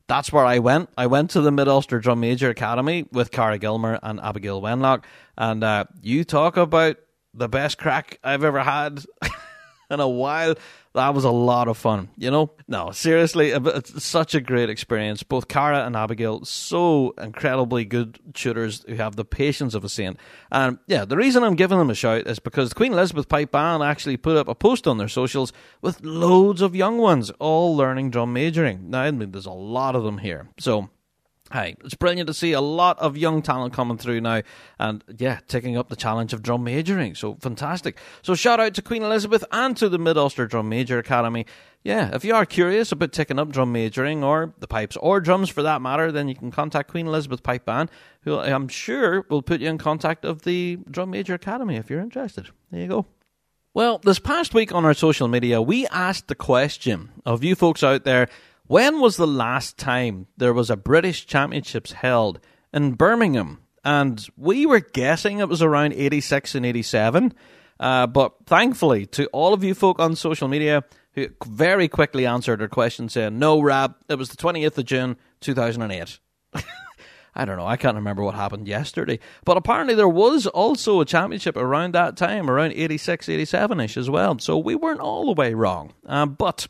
that's where I went. I went to the Mid Ulster Drum Major Academy with Cara Gilmer and Abigail Wenlock, and uh, you talk about the best crack I've ever had in a while that was a lot of fun. You know, no, seriously, it's such a great experience. Both Cara and Abigail, so incredibly good tutors who have the patience of a saint. And yeah, the reason I'm giving them a shout is because Queen Elizabeth Pipe Band actually put up a post on their socials with loads of young ones all learning drum majoring. Now, I mean, there's a lot of them here, so Hey, it's brilliant to see a lot of young talent coming through now and, yeah, taking up the challenge of drum majoring. So fantastic. So shout out to Queen Elizabeth and to the Mid Ulster Drum Major Academy. Yeah, if you are curious about taking up drum majoring or the pipes or drums for that matter, then you can contact Queen Elizabeth Pipe Band, who I'm sure will put you in contact of the Drum Major Academy if you're interested. There you go. Well, this past week on our social media, we asked the question of you folks out there when was the last time there was a British Championships held in Birmingham? and we were guessing it was around 86 and 87. Uh, but thankfully, to all of you folk on social media who very quickly answered our question saying, No, Rab, it was the 20th of June 2008. I don't know, I can't remember what happened yesterday. But apparently, there was also a championship around that time, around 86, 87 ish as well. So we weren't all the way wrong. Uh, but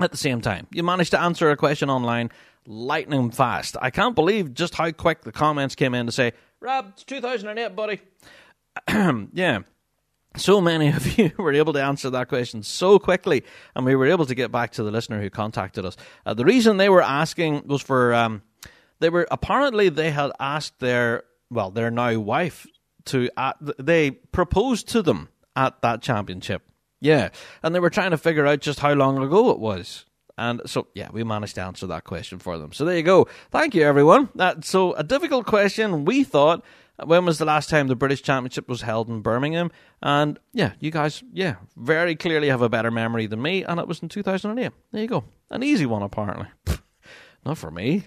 at the same time, you managed to answer a question online lightning fast. I can't believe just how quick the comments came in to say, Rob, it's 2008, buddy. yeah. So many of you were able to answer that question so quickly, and we were able to get back to the listener who contacted us. Uh, the reason they were asking was for um, they were apparently they had asked their well their now wife to uh, they proposed to them at that championship. Yeah, and they were trying to figure out just how long ago it was. And so, yeah, we managed to answer that question for them. So there you go. Thank you, everyone. That so a difficult question. We thought when was the last time the British Championship was held in Birmingham? And yeah, you guys, yeah, very clearly have a better memory than me, and it was in 2008. There you go. An easy one, apparently. Not for me.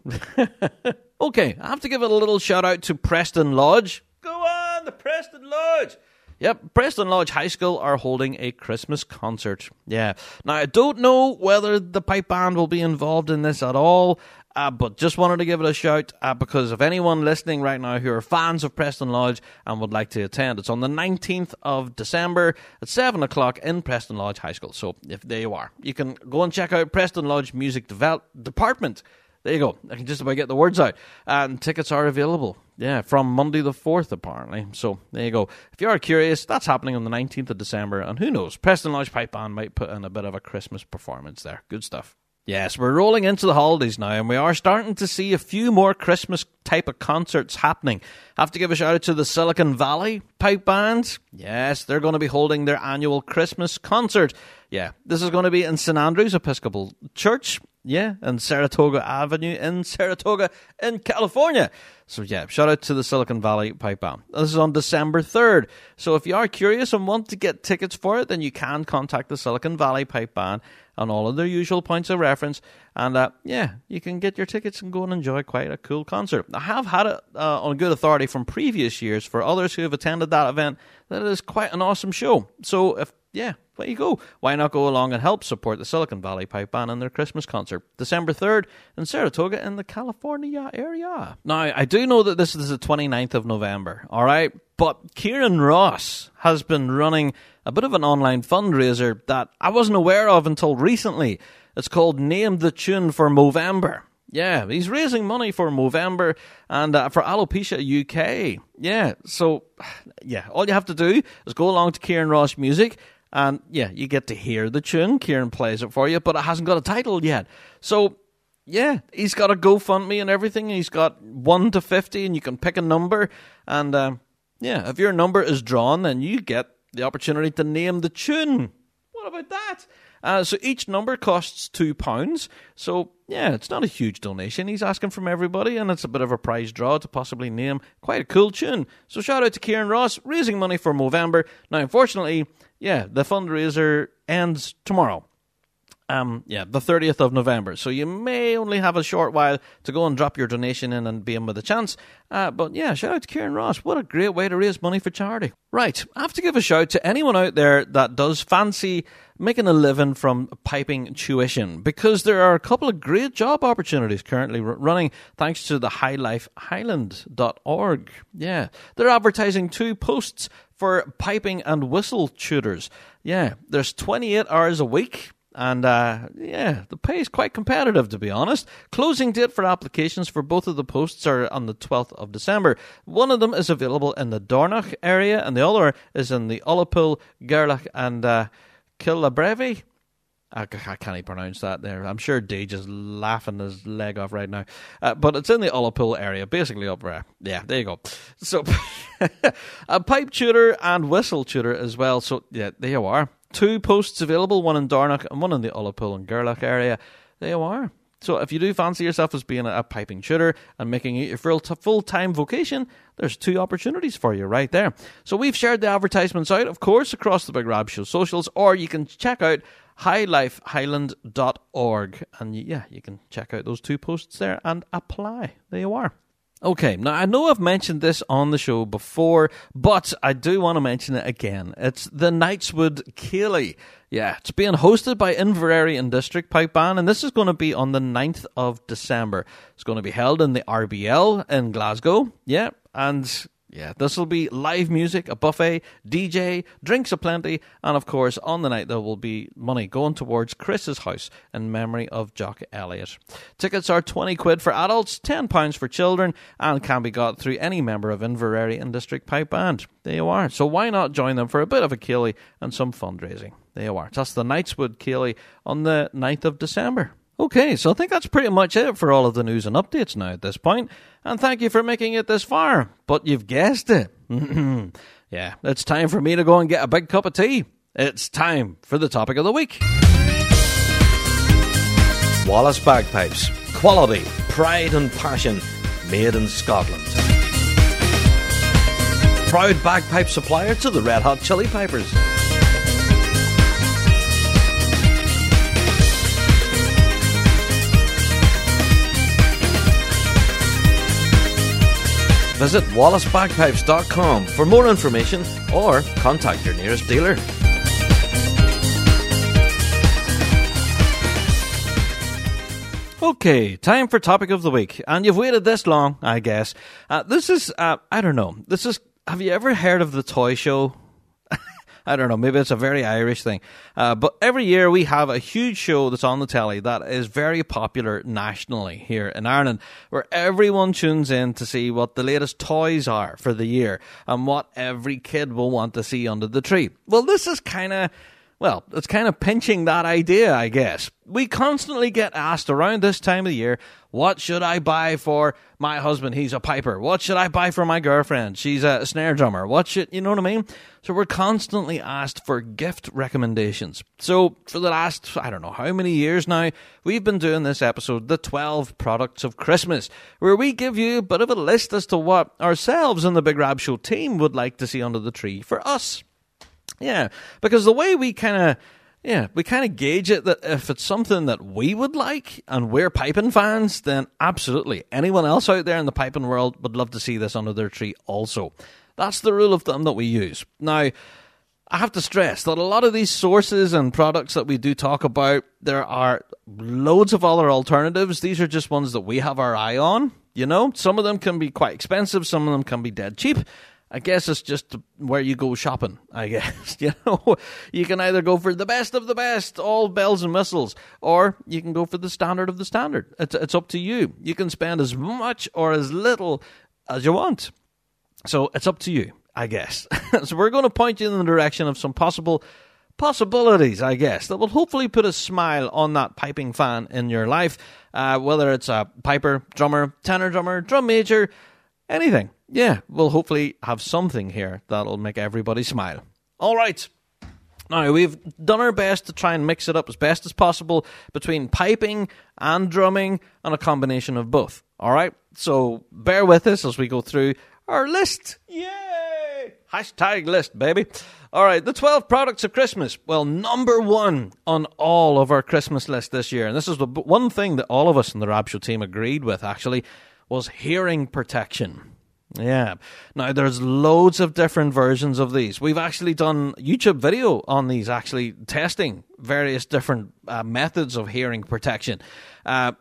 okay, I have to give a little shout out to Preston Lodge. Go on, the Preston Lodge. Yep, Preston Lodge High School are holding a Christmas concert. Yeah. Now, I don't know whether the pipe band will be involved in this at all. Uh, but just wanted to give it a shout uh, because if anyone listening right now who are fans of Preston Lodge and would like to attend, it's on the 19th of December at 7 o'clock in Preston Lodge High School. So if there you are, you can go and check out Preston Lodge Music Devel- Department. There you go. I can just about get the words out. And tickets are available. Yeah, from Monday the 4th, apparently. So there you go. If you are curious, that's happening on the 19th of December. And who knows, Preston Lodge Pipe Band might put in a bit of a Christmas performance there. Good stuff. Yes, we're rolling into the holidays now, and we are starting to see a few more Christmas type of concerts happening. Have to give a shout out to the Silicon Valley Pipe Band. Yes, they're going to be holding their annual Christmas concert. Yeah, this is going to be in St Andrews Episcopal Church. Yeah, and Saratoga Avenue in Saratoga in California. So yeah, shout out to the Silicon Valley Pipe Band. This is on December 3rd. So if you are curious and want to get tickets for it, then you can contact the Silicon Valley Pipe Band on all of their usual points of reference. And uh, yeah, you can get your tickets and go and enjoy quite a cool concert. I have had it uh, on good authority from previous years for others who have attended that event that it is quite an awesome show. So if yeah, there you go. Why not go along and help support the Silicon Valley Pipe Band and their Christmas concert, December 3rd in Saratoga in the California area. Now, I do know that this is the 29th of November, all right? But Kieran Ross has been running a bit of an online fundraiser that I wasn't aware of until recently. It's called Name the Tune for Movember. Yeah, he's raising money for Movember and uh, for Alopecia UK. Yeah, so yeah, all you have to do is go along to Kieran Ross Music and yeah, you get to hear the tune. Kieran plays it for you, but it hasn't got a title yet. So yeah, he's got a GoFundMe and everything. He's got one to fifty, and you can pick a number. And uh, yeah, if your number is drawn, then you get the opportunity to name the tune. What about that? Uh, so each number costs two pounds. So yeah, it's not a huge donation. He's asking from everybody, and it's a bit of a prize draw to possibly name quite a cool tune. So shout out to Kieran Ross raising money for Movember. Now, unfortunately, yeah, the fundraiser ends tomorrow. Um, yeah, the 30th of November. So you may only have a short while to go and drop your donation in and be in with a chance. Uh, but yeah, shout out to Kieran Ross. What a great way to raise money for charity. Right, I have to give a shout to anyone out there that does fancy making a living from piping tuition because there are a couple of great job opportunities currently running thanks to the highlifehighland.org. Yeah, they're advertising two posts for piping and whistle tutors. Yeah, there's 28 hours a week. And uh, yeah, the pay is quite competitive, to be honest. Closing date for applications for both of the posts are on the 12th of December. One of them is available in the Dornoch area, and the other is in the Ullapool, Gairloch, and uh, Killabrevy. I, can't pronounce that there. I'm sure Deej is laughing his leg off right now. Uh, but it's in the Ullapool area, basically up there. Yeah, there you go. So, a pipe tutor and whistle tutor as well. So, yeah, there you are. Two posts available, one in Dornoch and one in the Ullapool and Gairloch area. There you are. So if you do fancy yourself as being a, piping tutor and making it your full time vocation, there's two opportunities for you right there. So we've shared the advertisements out, of course, across the Big Rab Show socials, or you can check out highlifehighland.org and yeah, you can check out those two posts there and apply. There you are. Okay, now I know I've mentioned this on the show before, but I do want to mention it again. It's the Knightswood Ceilidh. Yeah, it's being hosted by Inveraray and District Pipe Band, and this is going to be on the 9th of December. It's going to be held in the RBL in Glasgow. Yeah, and yeah, this will be live music, a buffet, DJ, drinks aplenty, and of course, on the night there will be money going towards Chris's house in memory of Jock Elliott. Tickets are 20 quid for adults, 10 pounds for children, and can be got through any member of Inveraray and District Pipe Band. There you are. So why not join them for a bit of a ceilidh and some fundraising? There you are. That's the Knightswood Ceilidh on the 9th of December. Okay, so I think that's pretty much it for all of the news and updates now at this point. And thank you for making it this far. But you've guessed it. yeah, it's time for me to go and get a big cup of tea. It's time for the topic of the week. Wallace Bagpipes. Quality, pride, and passion made in Scotland. Proud bagpipe supplier to the Red Hot Chili Pipers. Visit wallacebagpipes.com for more information or contact your nearest dealer. Okay, time for topic of the week, and you've waited this long, I guess. Uh, this is, uh, I don't know. This is. Have you ever heard of the toy show? I don't know. Maybe it's a very Irish thing. Uh, but every year we have a huge show that's on the telly that is very popular nationally here in Ireland, where everyone tunes in to see what the latest toys are for the year and what every kid will want to see under the tree. Well, this is kind of well, it's kind of pinching that idea, I guess. We constantly get asked around this time of the year, what should I buy for my husband? He's a piper. What should I buy for my girlfriend? She's a snare drummer. What should, you know what I mean? So we're constantly asked for gift recommendations. So for the last, I don't know how many years now, we've been doing this episode, The 12 Products of Christmas, where we give you a bit of a list as to what ourselves and the Big Rab Show team would like to see under the tree for us. Yeah, because the way we kind of yeah, we kind of gauge it that if it's something that we would like and we're piping fans, then absolutely anyone else out there in the piping world would love to see this under their tree also. That's the rule of thumb that we use. Now, I have to stress that a lot of these sources and products that we do talk about, there are loads of other alternatives. These are just ones that we have our eye on. You know, some of them can be quite expensive, some of them can be dead cheap. I guess it's just where you go shopping. I guess you know you can either go for the best of the best, all bells and whistles, or you can go for the standard of the standard. It's it's up to you. You can spend as much or as little as you want. So it's up to you, I guess. so we're going to point you in the direction of some possible possibilities, I guess, that will hopefully put a smile on that piping fan in your life, uh, whether it's a piper, drummer, tenor drummer, drum major, anything yeah, we'll hopefully have something here that'll make everybody smile. All right. Now, we've done our best to try and mix it up as best as possible between piping and drumming and a combination of both. All right? So bear with us as we go through our list. Yay! Hashtag list, baby. All right, the 12 products of Christmas. Well, number one on all of our Christmas list this year, and this is the one thing that all of us in the Rab Show team agreed with actually, was hearing protection. Yeah. Now there's loads of different versions of these. We've actually done YouTube video on these, actually testing various different uh, methods of hearing protection. Uh,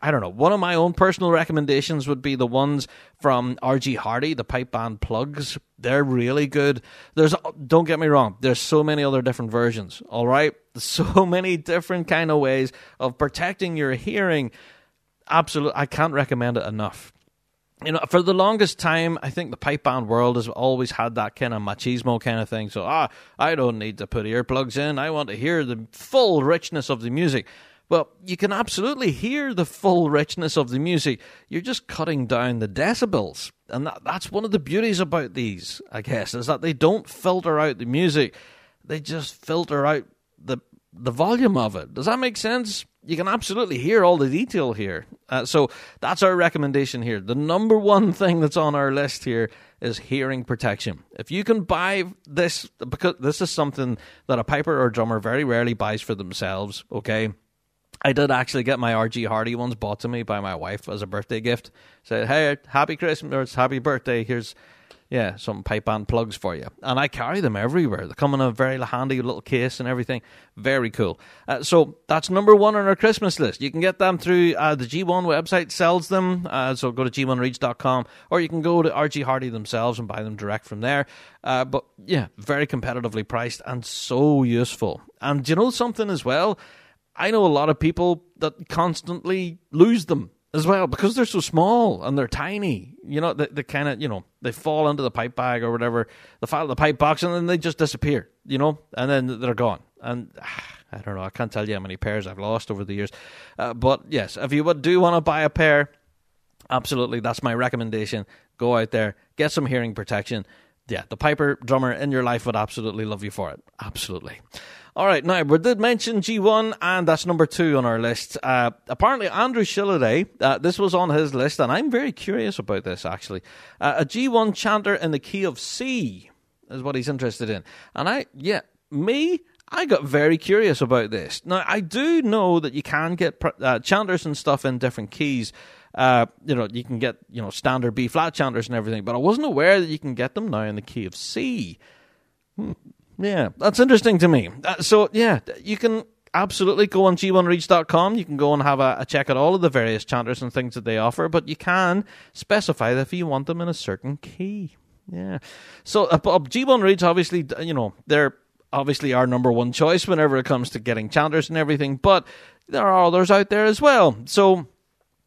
I don't know. One of my own personal recommendations would be the ones from RG Hardy, the pipe band plugs. They're really good. There's don't get me wrong. There's so many other different versions. All right, so many different kind of ways of protecting your hearing. Absolutely, I can't recommend it enough you know, for the longest time, I think the pipe band world has always had that kind of machismo kind of thing. So, ah, I don't need to put earplugs in. I want to hear the full richness of the music. Well, you can absolutely hear the full richness of the music. You're just cutting down the decibels. And that, that's one of the beauties about these, I guess, is that they don't filter out the music. They just filter out the the volume of it. Does that make sense? You can absolutely hear all the detail here. Uh, so that's our recommendation here. The number one thing that's on our list here is hearing protection. If you can buy this, because this is something that a piper or drummer very rarely buys for themselves, okay? I did actually get my RG Hardy ones bought to me by my wife as a birthday gift. Said, "Hey, happy Christmas happy birthday. Here's yeah, some pipe band plugs for you. And I carry them everywhere. They come in a very handy little case and everything. Very cool. Uh, so that's number one on our Christmas list. You can get them through uh, the G1 website, sells them. Uh, so go to g1reeds.com or you can go to RG Hardy themselves and buy them direct from there. Uh, but yeah, very competitively priced and so useful. And you know something as well? I know a lot of people that constantly lose them as well because they're so small and they're tiny. You know, they, they kind of, you know, they fall into the pipe bag or whatever, the file the pipe box, and then they just disappear. You know, and then they're gone. And I don't know, I can't tell you how many pairs I've lost over the years. Uh, but yes, if you would do want to buy a pair, absolutely, that's my recommendation. Go out there, get some hearing protection. Yeah, the piper drummer in your life would absolutely love you for it. Absolutely. All right, now we did mention G1, and that's number two on our list. Uh, apparently, Andrew Shilliday, uh, this was on his list, and I'm very curious about this actually. Uh, a G1 chanter in the key of C is what he's interested in. And I, yeah, me, I got very curious about this. Now, I do know that you can get uh, chanters and stuff in different keys. Uh, you know, you can get, you know, standard B flat chanters and everything, but I wasn't aware that you can get them now in the key of C. Hmm. Yeah, that's interesting to me. Uh, so, yeah, you can absolutely go on g1reeds.com. You can go and have a, a, check at all of the various chanters and things that they offer, but you can specify if you want them in a certain key. Yeah. So, uh, G1 Reeds, obviously, you know, they're obviously our number one choice whenever it comes to getting chanters and everything, but there are others out there as well. So,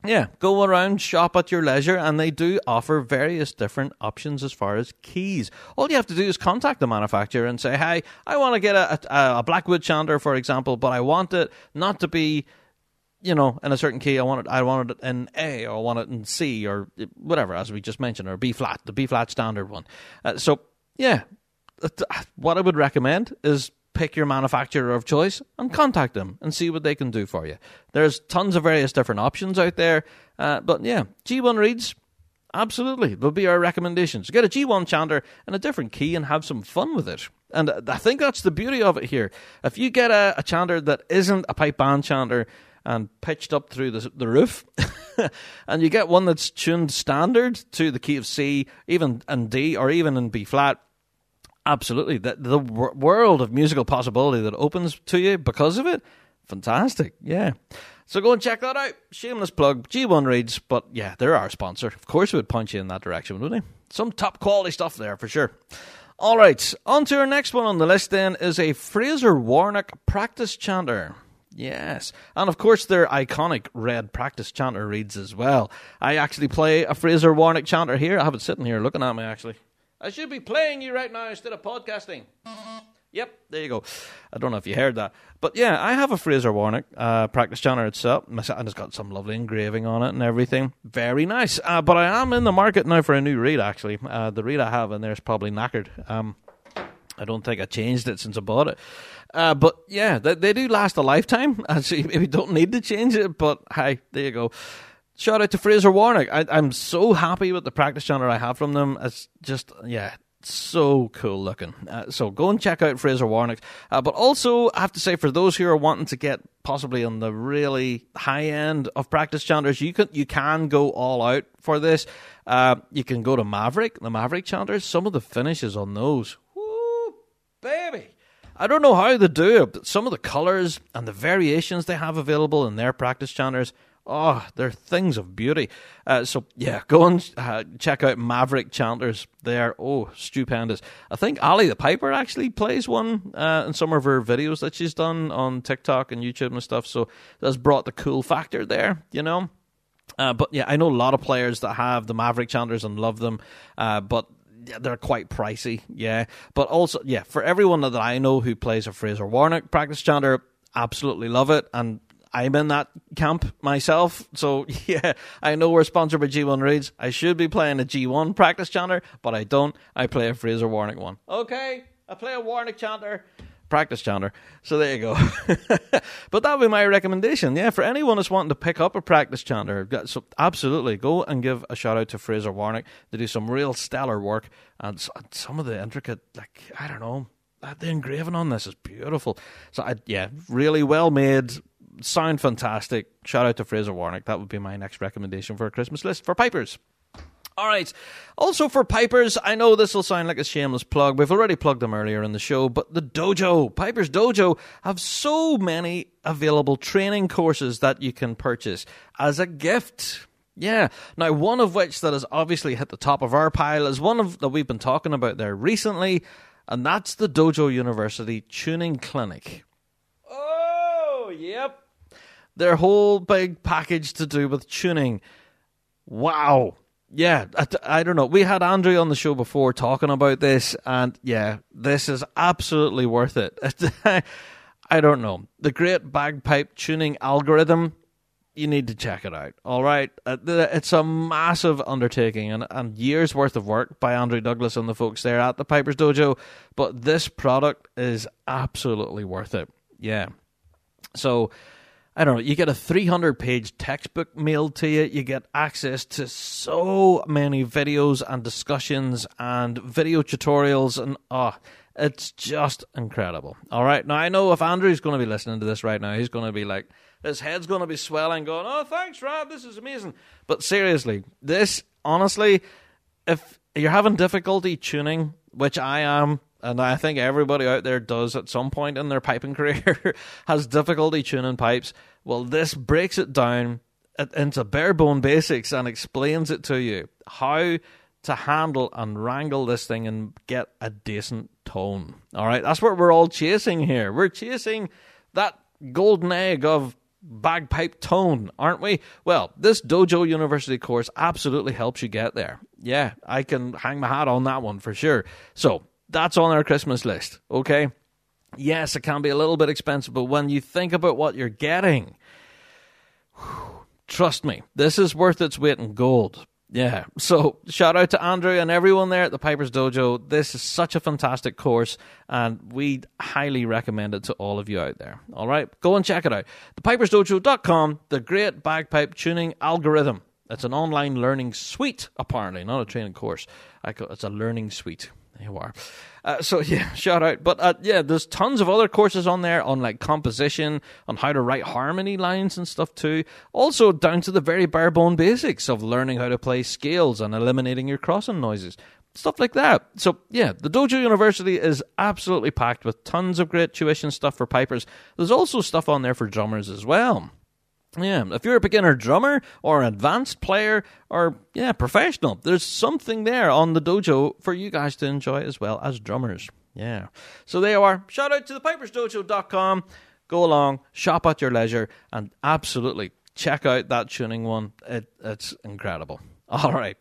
yeah, go around, shop at your leisure, and they do offer various different options as far as keys. All you have to do is contact the manufacturer and say, "Hey, I want to get a, a, a Blackwood chanter, for example, but I want it not to be." you know, in a certain key, I want it. I want it in A, or I want it in C, or whatever, as we just mentioned, or B flat, the B flat standard one. Uh, so, yeah, what I would recommend is pick your manufacturer of choice and contact them and see what they can do for you. There's tons of various different options out there, uh, but yeah, G1 reeds, absolutely, will be our recommendations. Get a G1 chanter in a different key and have some fun with it. And I think that's the beauty of it here. If you get a, a chanter that isn't a pipe band chanter and pitched up through the, the roof, and you get one that's tuned standard to the key of C, even in D, or even in B flat, Absolutely. The, the world of musical possibility that opens to you because of it, fantastic. Yeah. So go and check that out. Shameless plug, G1 reeds but yeah, they're our sponsor. Of course, we would point you in that direction, wouldn't they? Some top quality stuff there for sure. All right, on to our next one on the list then is a Fraser Warnock practice chanter. Yes. And of course, their iconic red practice chanter reads as well. I actually play a Fraser Warnock chanter here. I have it sitting here looking at me actually. I should be playing you right now instead of podcasting. Yep, there you go. I don't know if you heard that. But yeah, I have a Fraser Warnock uh, practice chanter itself, and it's got some lovely engraving on it and everything. Very nice. Uh, but I am in the market now for a new reed, actually. Uh, the reed I have in there is probably knackered. Um, I don't think I changed it since I bought it. Uh, but yeah, they, they, do last a lifetime. Actually, maybe don't need to change it, but hey, there you go shout out to Fraser Warnock. I, am so happy with the practice chanter I have from them. It's just, yeah, so cool looking. Uh, so go and check out Fraser Warnock. Uh, but also, I have to say, for those who are wanting to get possibly on the really high end of practice chanters, you can you can go all out for this. Uh, you can go to Maverick, the Maverick chanters. Some of the finishes on those, baby. I don't know how they do it, but some of the colors and the variations they have available in their practice chanters Oh, they're things of beauty. Uh, so yeah, go and uh, check out Maverick Chanters. They're oh stupendous. I think Ali the Piper actually plays one uh, in some of her videos that she's done on TikTok and YouTube and stuff. So that's brought the cool factor there, you know. Uh, but yeah, I know a lot of players that have the Maverick Chanters and love them. Uh, but they're quite pricey, yeah. But also, yeah, for everyone that I know who plays a Fraser Warnock practice chanter, absolutely love it. And I'm in that camp myself. So yeah, I know we're sponsored by G1 Reeds. I should be playing a G1 practice chanter, but I don't. I play a Fraser Warnock one. Okay, I play a Warnock chanter. Practice chanter. So there you go. but that would be my recommendation. Yeah, for anyone that's wanting to pick up a practice chanter, so absolutely go and give a shout out to Fraser Warnock. They do some real stellar work and some of the intricate, like, I don't know, the engraving on this is beautiful. So, I, yeah, really well made, sound fantastic. Shout out to Fraser Warnock. That would be my next recommendation for a Christmas list for pipers. All right. Also for Pipers, I know this will sound like a shameless plug. We've already plugged them earlier in the show, but the dojo, Pipers Dojo, have so many available training courses that you can purchase as a gift. Yeah. Now, one of which that has obviously hit the top of our pile is one of that we've been talking about there recently, and that's the Dojo University Tuning Clinic. Oh, yep. Their whole big package to do with tuning. Wow yeah, I, I, don't know. We had Andrew on the show before talking about this, and yeah, this is absolutely worth it. I don't know. The great bagpipe tuning algorithm, you need to check it out. All right. Uh, it's a massive undertaking and, and years worth of work by Andrew Douglas and the folks there at the Pipers Dojo, but this product is absolutely worth it. Yeah. So, I don't know, you get a 300 page textbook mailed to you. You get access to so many videos and discussions and video tutorials, and oh, it's just incredible. All right, now I know if Andrew's going to be listening to this right now, he's going to be like, his head's going to be swelling, going, oh, thanks, Rob, this is amazing. But seriously, this, honestly, if you're having difficulty tuning, which I am, and I think everybody out there does at some point in their piping career has difficulty tuning pipes. Well, this breaks it down into bare bone basics and explains it to you how to handle and wrangle this thing and get a decent tone. All right, that's what we're all chasing here. We're chasing that golden egg of bagpipe tone, aren't we? Well, this Dojo University course absolutely helps you get there. Yeah, I can hang my hat on that one for sure. So, that's on our Christmas list, okay? Yes, it can be a little bit expensive, but when you think about what you're getting, trust me, this is worth its weight in gold. Yeah. So shout out to Andrew and everyone there at the Pipers Dojo. This is such a fantastic course, and we highly recommend it to all of you out there. All right, go and check it out. Thepipersdojo.com, the great bagpipe tuning algorithm. It's an online learning suite, apparently, not a training course. It's a learning suite. There you are. Uh, so yeah, shout out. But uh, yeah, there's tons of other courses on there on like composition, on how to write harmony lines and stuff too. Also down to the very bare bone basics of learning how to play scales and eliminating your crossing noises. Stuff like that. So yeah, the Dojo University is absolutely packed with tons of great tuition stuff for pipers. There's also stuff on there for drummers as well. Yeah, if you're a beginner drummer or an advanced player or yeah, professional, there's something there on the dojo for you guys to enjoy as well as drummers. Yeah. So there you are. Shout out to the pipersdojo.com. Go along, shop at your leisure, and absolutely check out that tuning one. It, it's incredible. All right.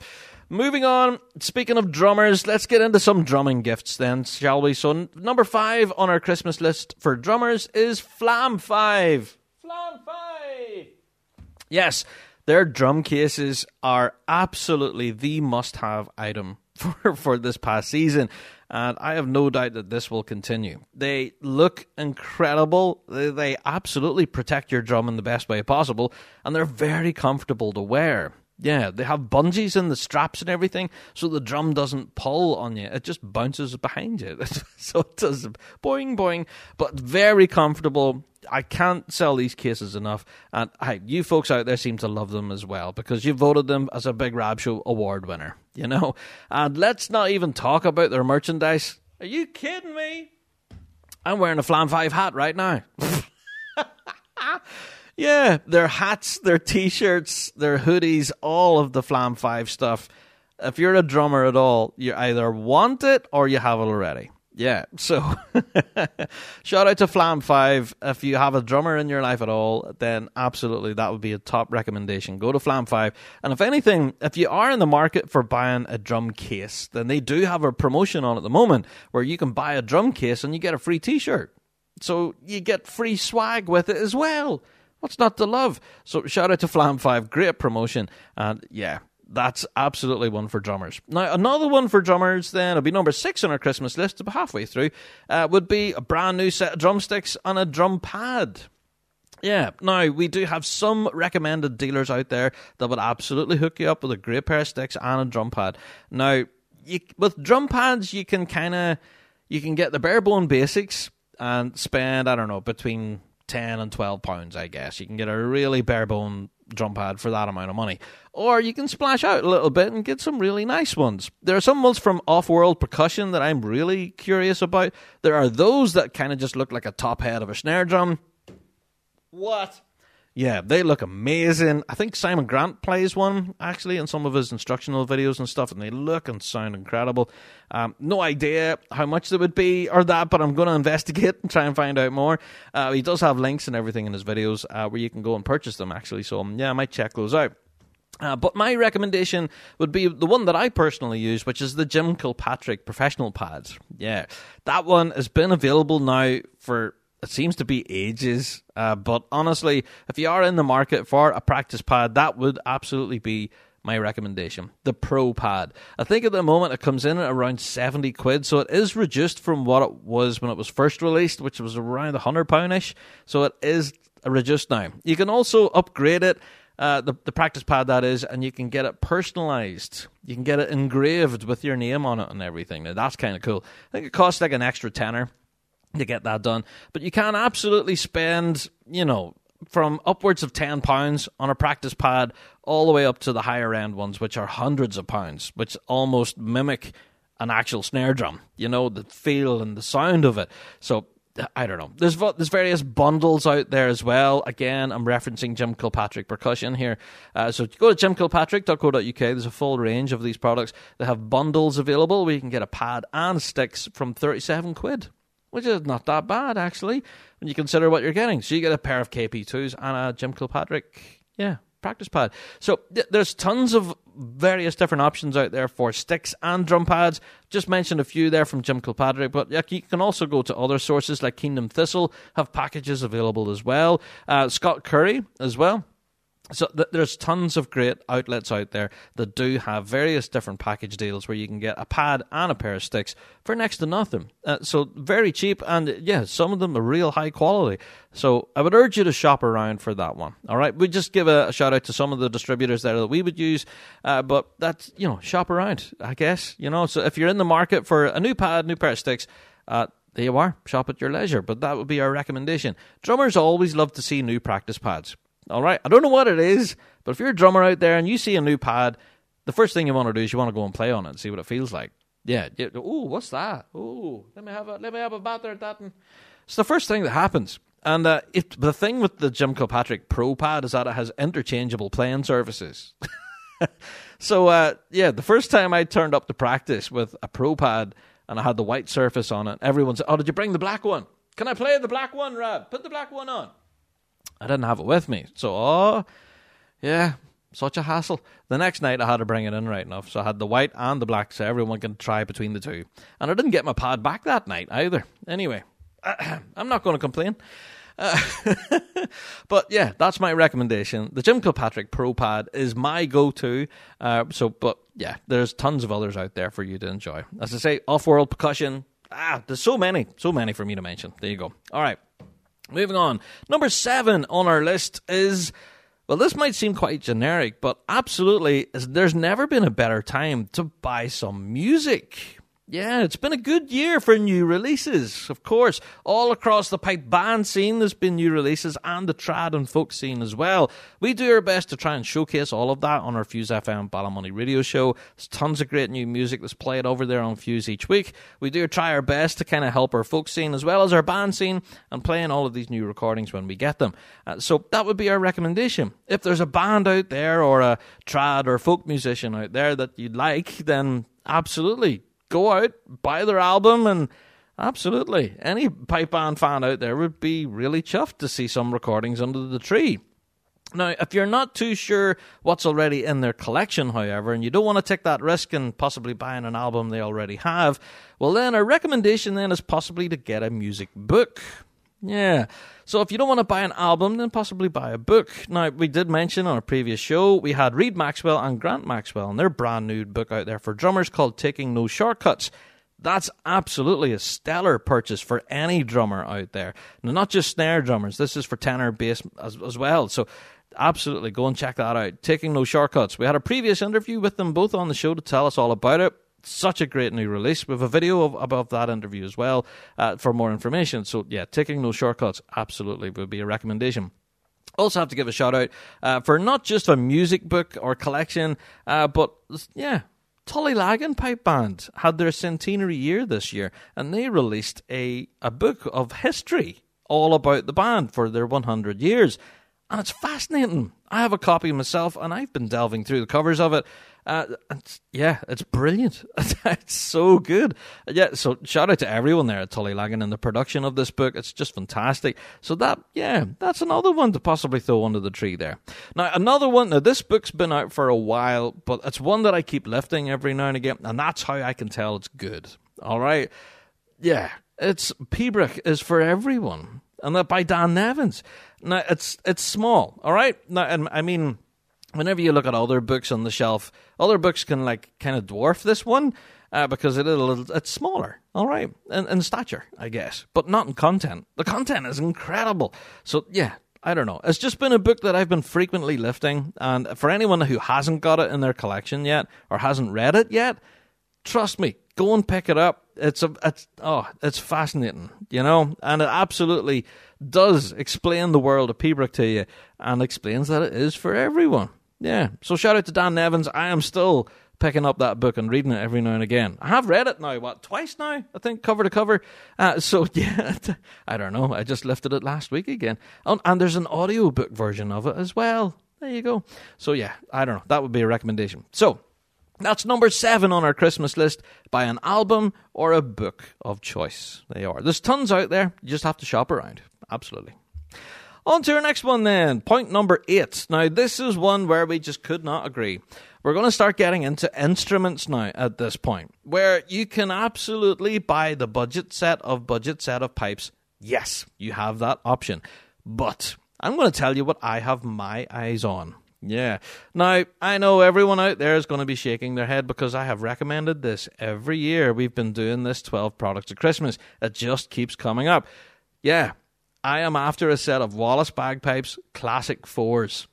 Moving on, speaking of drummers, let's get into some drumming gifts then, shall we? So, number five on our Christmas list for drummers is Flam 5. Flam 5! Yes, their drum cases are absolutely the must have item for, for this past season, and I have no doubt that this will continue. They look incredible, they, they absolutely protect your drum in the best way possible, and they're very comfortable to wear. Yeah, they have bungees in the straps and everything, so the drum doesn't pull on you. It just bounces behind you. so it does boing boing, but very comfortable. I can't sell these cases enough. And hey, you folks out there seem to love them as well because you voted them as a Big Rab Show award winner, you know? And let's not even talk about their merchandise. Are you kidding me? I'm wearing a Flam 5 hat right now. yeah, their hats, their t shirts, their hoodies, all of the Flam 5 stuff. If you're a drummer at all, you either want it or you have it already. Yeah, so shout out to Flam 5. If you have a drummer in your life at all, then absolutely that would be a top recommendation. Go to Flam 5. And if anything, if you are in the market for buying a drum case, then they do have a promotion on at the moment where you can buy a drum case and you get a free t shirt. So you get free swag with it as well. What's not to love? So shout out to Flam 5. Great promotion. And yeah, that's absolutely one for drummers. Now, another one for drummers, then, it'll be number six on our Christmas list, about halfway through, uh, would be a brand new set of drumsticks and a drum pad. Yeah, now we do have some recommended dealers out there that would absolutely hook you up with a great pair of sticks and a drum pad. Now, you, with drum pads, you can kind of you can get the bare bone basics and spend I don't know between 10 and 12 pounds, I guess. You can get a really bare bone drum pad for that amount of money. Or you can splash out a little bit and get some really nice ones. There are some ones from Off World Percussion that I'm really curious about. There are those that kind of just look like a top head of a snare drum. What? Yeah, they look amazing. I think Simon Grant plays one actually in some of his instructional videos and stuff, and they look and sound incredible. Um, no idea how much they would be or that, but I'm going to investigate and try and find out more. Uh, he does have links and everything in his videos uh, where you can go and purchase them actually, so yeah, I might check those out. Uh, but my recommendation would be the one that I personally use, which is the Jim Kilpatrick professional pads. Yeah, that one has been available now for it seems to be ages. Uh, but honestly, if you are in the market for a practice pad, that would absolutely be my recommendation. The Pro Pad. I think at the moment it comes in at around 70 quid, so it is reduced from what it was when it was first released, which was around 100 pound ish. So it is reduced now. You can also upgrade it. Uh, the, the practice pad that is, and you can get it personalized. You can get it engraved with your name on it and everything. Now that's kind of cool. I think it costs like an extra tenner to get that done. But you can absolutely spend, you know, from upwards of ten pounds on a practice pad all the way up to the higher end ones, which are hundreds of pounds, which almost mimic an actual snare drum. You know, the feel and the sound of it. So I don't know. There's there's various bundles out there as well. Again, I'm referencing Jim Kilpatrick percussion here. Uh, so go to jimkilpatrick.co.uk. There's a full range of these products. They have bundles available where you can get a pad and sticks from 37 quid which is not that bad actually when you consider what you're getting. So you get a pair of KP2s and a Jim Kilpatrick, yeah, practice pad. So th- there's tons of various different options out there for sticks and drum pads. Just mentioned a few there from Jim Kilpatrick, but you can also go to other sources like Kingdom Thistle have packages available as well. Uh, Scott Curry as well so th- there's tons of great outlets out there that do have various different package deals where you can get a pad and a pair of sticks for next to nothing. Uh, so very cheap, and yeah, some of them are real high quality. So I would urge you to shop around for that one. All right, we just give a, a, shout out to some of the distributors there that we would use, uh, but that's you know shop around. I guess you know. So if you're in the market for a new pad, new pair of sticks. Uh, there you are. Shop at your leisure, but that would be our recommendation. Drummers always love to see new practice pads. All right. I don't know what it is, but if you're a drummer out there and you see a new pad, the first thing you want to do is you want to go and play on it and see what it feels like. Yeah. yeah. Oh, what's that? Oh, let me have a let me have a batter at that. And it's the first thing that happens. And uh, it, the thing with the Jim Kilpatrick Pro Pad is that it has interchangeable playing surfaces. so uh, yeah, the first time I turned up to practice with a Pro Pad and I had the white surface on it, everyone said, "Oh, did you bring the black one? Can I play the black one, Rob? Put the black one on." I didn't have it with me. So, oh, yeah, such a hassle. The next night I had to bring it in right enough. So I had the white and the black so everyone can try between the two. And I didn't get my pad back that night either. Anyway, I'm not going to complain. Uh, but yeah, that's my recommendation. The Jim Kilpatrick Pro Pad is my go-to. Uh, so, but yeah, there's tons of others out there for you to enjoy. As I say, off-world percussion. Ah, there's so many, so many for me to mention. There you go. All right. Moving on. Number seven on our list is. Well, this might seem quite generic, but absolutely, there's never been a better time to buy some music. Yeah, it's been a good year for new releases, of course. All across the pipe band scene, there's been new releases, and the trad and folk scene as well. We do our best to try and showcase all of that on our Fuse FM Ballymoney radio show. There's tons of great new music that's played over there on Fuse each week. We do try our best to kind of help our folk scene as well as our band scene and playing all of these new recordings when we get them. Uh, so that would be our recommendation. If there's a band out there or a trad or folk musician out there that you'd like, then absolutely go out, buy their album, and absolutely, any pipe band fan out there would be really chuffed to see some recordings under the tree. Now, if you're not too sure what's already in their collection, however, and you don't want to take that risk and possibly buying an album they already have, well, then a recommendation then is possibly to get a music book. Yeah. So if you don't want to buy an album, then possibly buy a book. Now, we did mention on a previous show, we had Reid Maxwell and Grant Maxwell and their brand new book out there for drummers called Taking No Shortcuts. That's absolutely a stellar purchase for any drummer out there. Now, not just snare drummers, this is for tenor, bass as, as well. So absolutely go and check that out. Taking No Shortcuts. We had a previous interview with them both on the show to tell us all about it such a great new release. We have a video of, above that interview as well uh, for more information. So, yeah, taking no shortcuts absolutely would be a recommendation. Also, have to give a shout out uh, for not just a music book or collection, uh, but yeah, Tullylagan Pipe Band had their centenary year this year, and they released a, a book of history all about the band for their 100 years. And it's fascinating. I have a copy myself, and I've been delving through the covers of it. Uh, yeah, it's brilliant. it's so good. Yeah, so shout out to everyone there at Tullylagan and the production of this book. It's just fantastic. So that, yeah, that's another one to possibly throw under the tree there. Now, another one, now this book's been out for a while, but it's one that I keep lifting every now and again, and that's how I can tell it's good. All right? Yeah, it's Pibroch is for everyone. And that by Dan Nevans. Now, it's, it's small, all right? Now, and I mean, whenever you look at other books on the shelf, other books can like kind of dwarf this one uh, because it it's smaller, all right, in, in stature, I guess, but not in content. The content is incredible. So yeah, I don't know. It's just been a book that I've been frequently lifting, and for anyone who hasn't got it in their collection yet or hasn't read it yet, trust me, go and pick it up. It's a it's oh, it's fascinating, you know, and it absolutely does explain the world of Pibroch to you and explains that it is for everyone. Yeah. So shout out to Dan Nevans. I am still picking up that book and reading it every now and again. I have read it now, what, twice now, I think, cover to cover. Uh, so, yeah, I don't know. I just lifted it last week again. Oh, and there's an audiobook version of it as well. There you go. So, yeah, I don't know. That would be a recommendation. So, that's number seven on our Christmas list by an album or a book of choice. They are. There's tons out there. You just have to shop around. Absolutely. On to our next one then. Point number eight. Now, this is one where we just could not agree. We're going to start getting into instruments now at this point, where you can absolutely buy the budget set of budget set of pipes. Yes, you have that option. But I'm going to tell you what I have my eyes on. Yeah. Now, I know everyone out there is going to be shaking their head because I have recommended this every year. We've been doing this 12 products of Christmas. It just keeps coming up. Yeah, I am after a set of Wallace Bagpipes Classic 4s.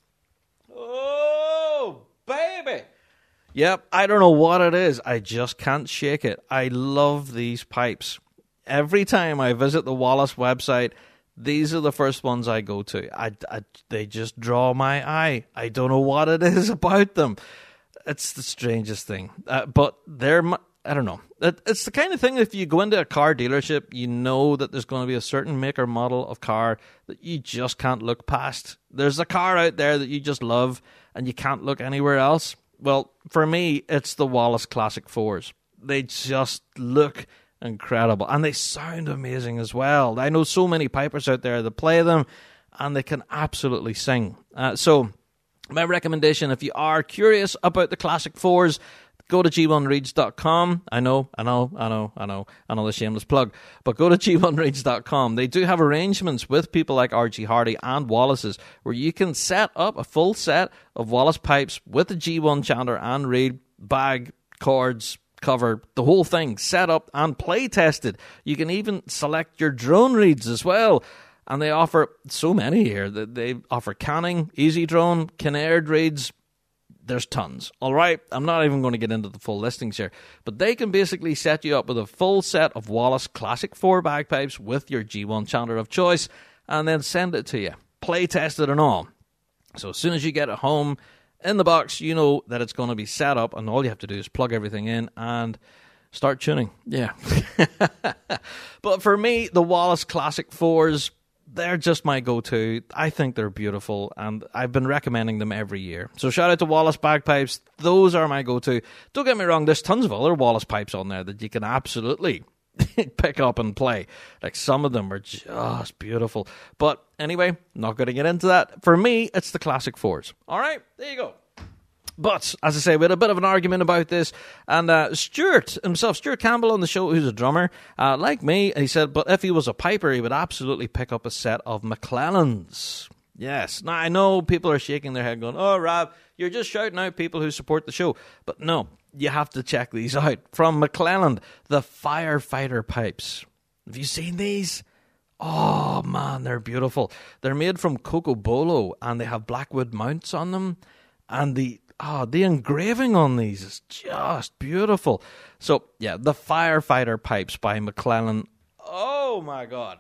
Oh, baby. Yep, I don't know what it is. I just can't shake it. I love these pipes. Every time I visit the Wallace website, these are the first ones I go to. I, I, they just draw my eye. I don't know what it is about them. It's the strangest thing. Uh, but they're I don't know. It's the kind of thing if you go into a car dealership, you know that there's going to be a certain make or model of car that you just can't look past. There's a car out there that you just love and you can't look anywhere else. Well, for me, it's the Wallace Classic 4s. They just look incredible and they sound amazing as well. I know so many pipers out there that play them and they can absolutely sing. Uh, so, my recommendation if you are curious about the Classic 4s, go to g1reeds.com. I know, I know, I know, I know, I know another shameless plug, but go to g1reeds.com. They do have arrangements with people like RG Hardy and Wallace's where you can set up a full set of Wallace pipes with the G1 Chandler and Reed bag, cords, cover, the whole thing set up and play tested. You can even select your drone reeds as well. And they offer so many here. They offer canning, Ezeedrone, Kinnaird reeds, there's tons. All right, I'm not even going to get into the full listings here, but they can basically set you up with a full set of Wallace Classic 4 bagpipes with your G1 chanter of choice and then send it to you, play tested and all. So as soon as you get it home in the box, you know that it's going to be set up, and all you have to do is plug everything in and start tuning. Yeah. but for me, the Wallace Classic 4s they're just my go-to. I think they're beautiful, and I've been recommending them every year. So shout out to Wallace bagpipes. Those are my go-to. Don't get me wrong. There's tons of other Wallace pipes on there that you can absolutely pick up and play. Like some of them are just beautiful. But anyway, not going to get into that. For me, it's the classic fours. All right, there you go. But as I say, we had a bit of an argument about this, and uh, Stuart himself, Stuart Campbell on the show, who's a drummer, uh, like me, he said, but if he was a piper, he would absolutely pick up a set of McClellans. Yes. Now I know people are shaking their head, going, "Oh, Rob, you're just shouting out people who support the show," but no, you have to check these out from McClelland, the firefighter pipes. Have you seen these? Oh man, they're beautiful. They're made from cocobolo and they have blackwood mounts on them. And the oh, the engraving on these is just beautiful. So, yeah, the Firefighter Pipes by McClellan. Oh my god.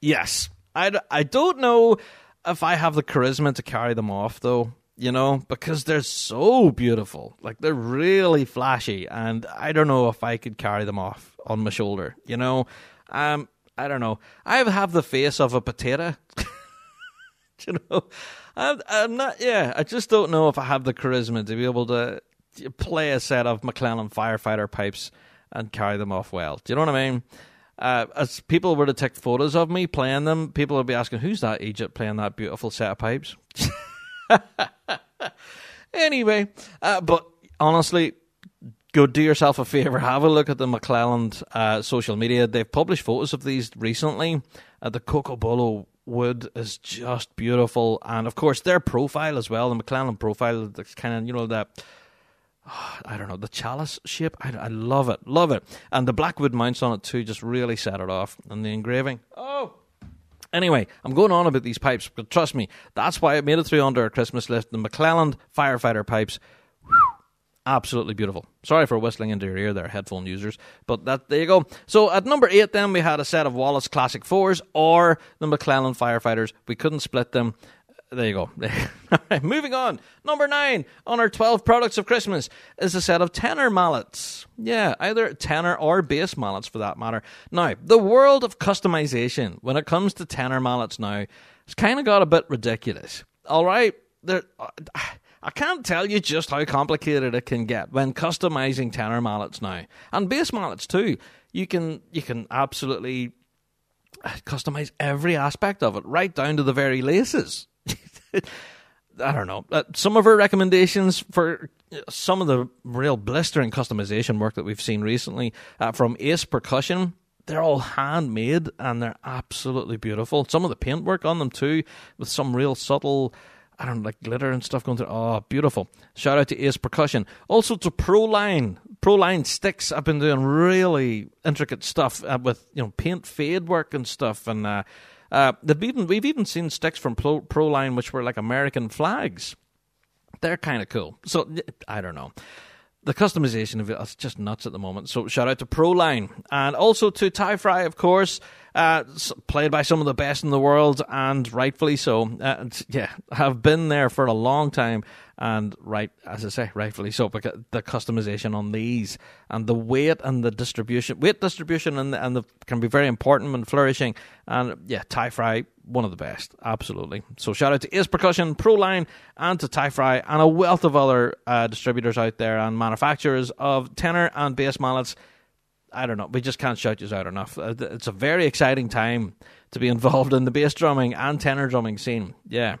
Yes. I, I don't know if I have the charisma to carry them off, though, you know, because they're so beautiful. Like, they're really flashy, and I don't know if I could carry them off on my shoulder, you know? Um, I don't know. I have the face of a potato. you know? I'm, not, yeah, I just don't know if I have the charisma to be able to play a set of McClellan firefighter pipes and carry them off well. Do you know what I mean? Uh, as people were to take photos of me playing them, people would be asking, "Who's that Egypt playing that beautiful set of pipes?" anyway, uh, but honestly, go do yourself a favor. Have a look at the McClellan uh, social media. They've published photos of these recently. Uh, the Cocobolo wood is just beautiful, and of course their profile as well. The McClellan profile, that's kind of you know that I don't know, the chalice shape. I, I love it, love it. And the blackwood mounts on it too just really set it off. And the engraving. Oh! Anyway, I'm going on about these pipes, but trust me, that's why it made it through under our Christmas list. The McClelland firefighter pipes. Absolutely beautiful. Sorry for whistling into your ear there, headphone users. But that there you go. So at number eight, then we had a set of Wallace Classic Fours or the McClellan Firefighters. We couldn't split them. There you go. Moving on. Number nine on our 12 products of Christmas is a set of tenor mallets. Yeah, either tenor or bass mallets for that matter. Now, the world of customization when it comes to tenor mallets now has kind of got a bit ridiculous. All right? There, uh, I can't tell you just how complicated it can get when customizing tenor mallets now. And bass mallets too. You can you can absolutely customize every aspect of it, right down to the very laces. I don't know. Uh, some of our recommendations for some of the real blistering customization work that we've seen recently uh, from Ace Percussion. They're all handmade and they're absolutely beautiful. Some of the paintwork on them too, with some real subtle, I don't know, like glitter and stuff going through. Oh, beautiful! Shout out to Ace Percussion. Also to Proline. Proline sticks. I've been doing really intricate stuff uh, with you know paint fade work and stuff and. Uh, uh, they've even, we've even seen sticks from Pro, Proline which were like American flags. They're kind of cool. So I don't know. The customization of it is just nuts at the moment. So shout out to Proline and also to Tie Fry, of course, uh, played by some of the best in the world and rightfully so. Uh, yeah, have been there for a long time and right as I say, rightfully so. Because the customization on these and the weight and the distribution, weight distribution, and the, and the can be very important when flourishing. And yeah, Tie Fry, one of the best, absolutely. So shout out to Ace Percussion, Proline, and to Tie Fry, and a wealth of other uh, distributors out there and manufacturers of tenor and bass mallets. I don't know. We just can't shout you out enough. Uh, it's a very exciting time to be involved in the bass drumming and tenor drumming scene. Yeah.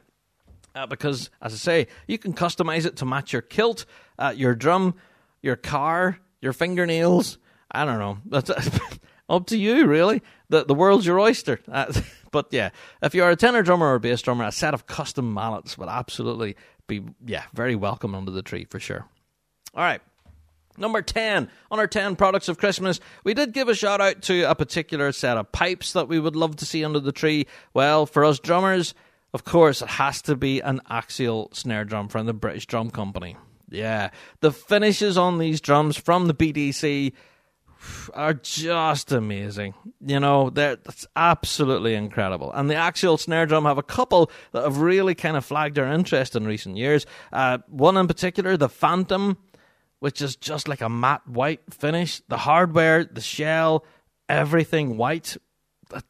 Uh, because, as I say, you can customize it to match your kilt, uh, your drum, your car, your fingernails. I don't know. Up to you, really. The the world's your oyster. Uh, but yeah, if you're a tenor drummer or bass drummer, a set of custom mallets would absolutely be yeah very welcome under the tree for sure. All right. Number 10 on our 10 products of Christmas, we did give a shout out to a particular set of pipes that we would love to see under the tree. Well, for us drummers, of course, it has to be an axial snare drum from the British Drum Company. Yeah, the finishes on these drums from the BDC are just amazing. You know, that's absolutely incredible. And the axial snare drum have a couple that have really kind of flagged their interest in recent years. Uh, one in particular, the Phantom, which is just like a matte white finish. The hardware, the shell, everything white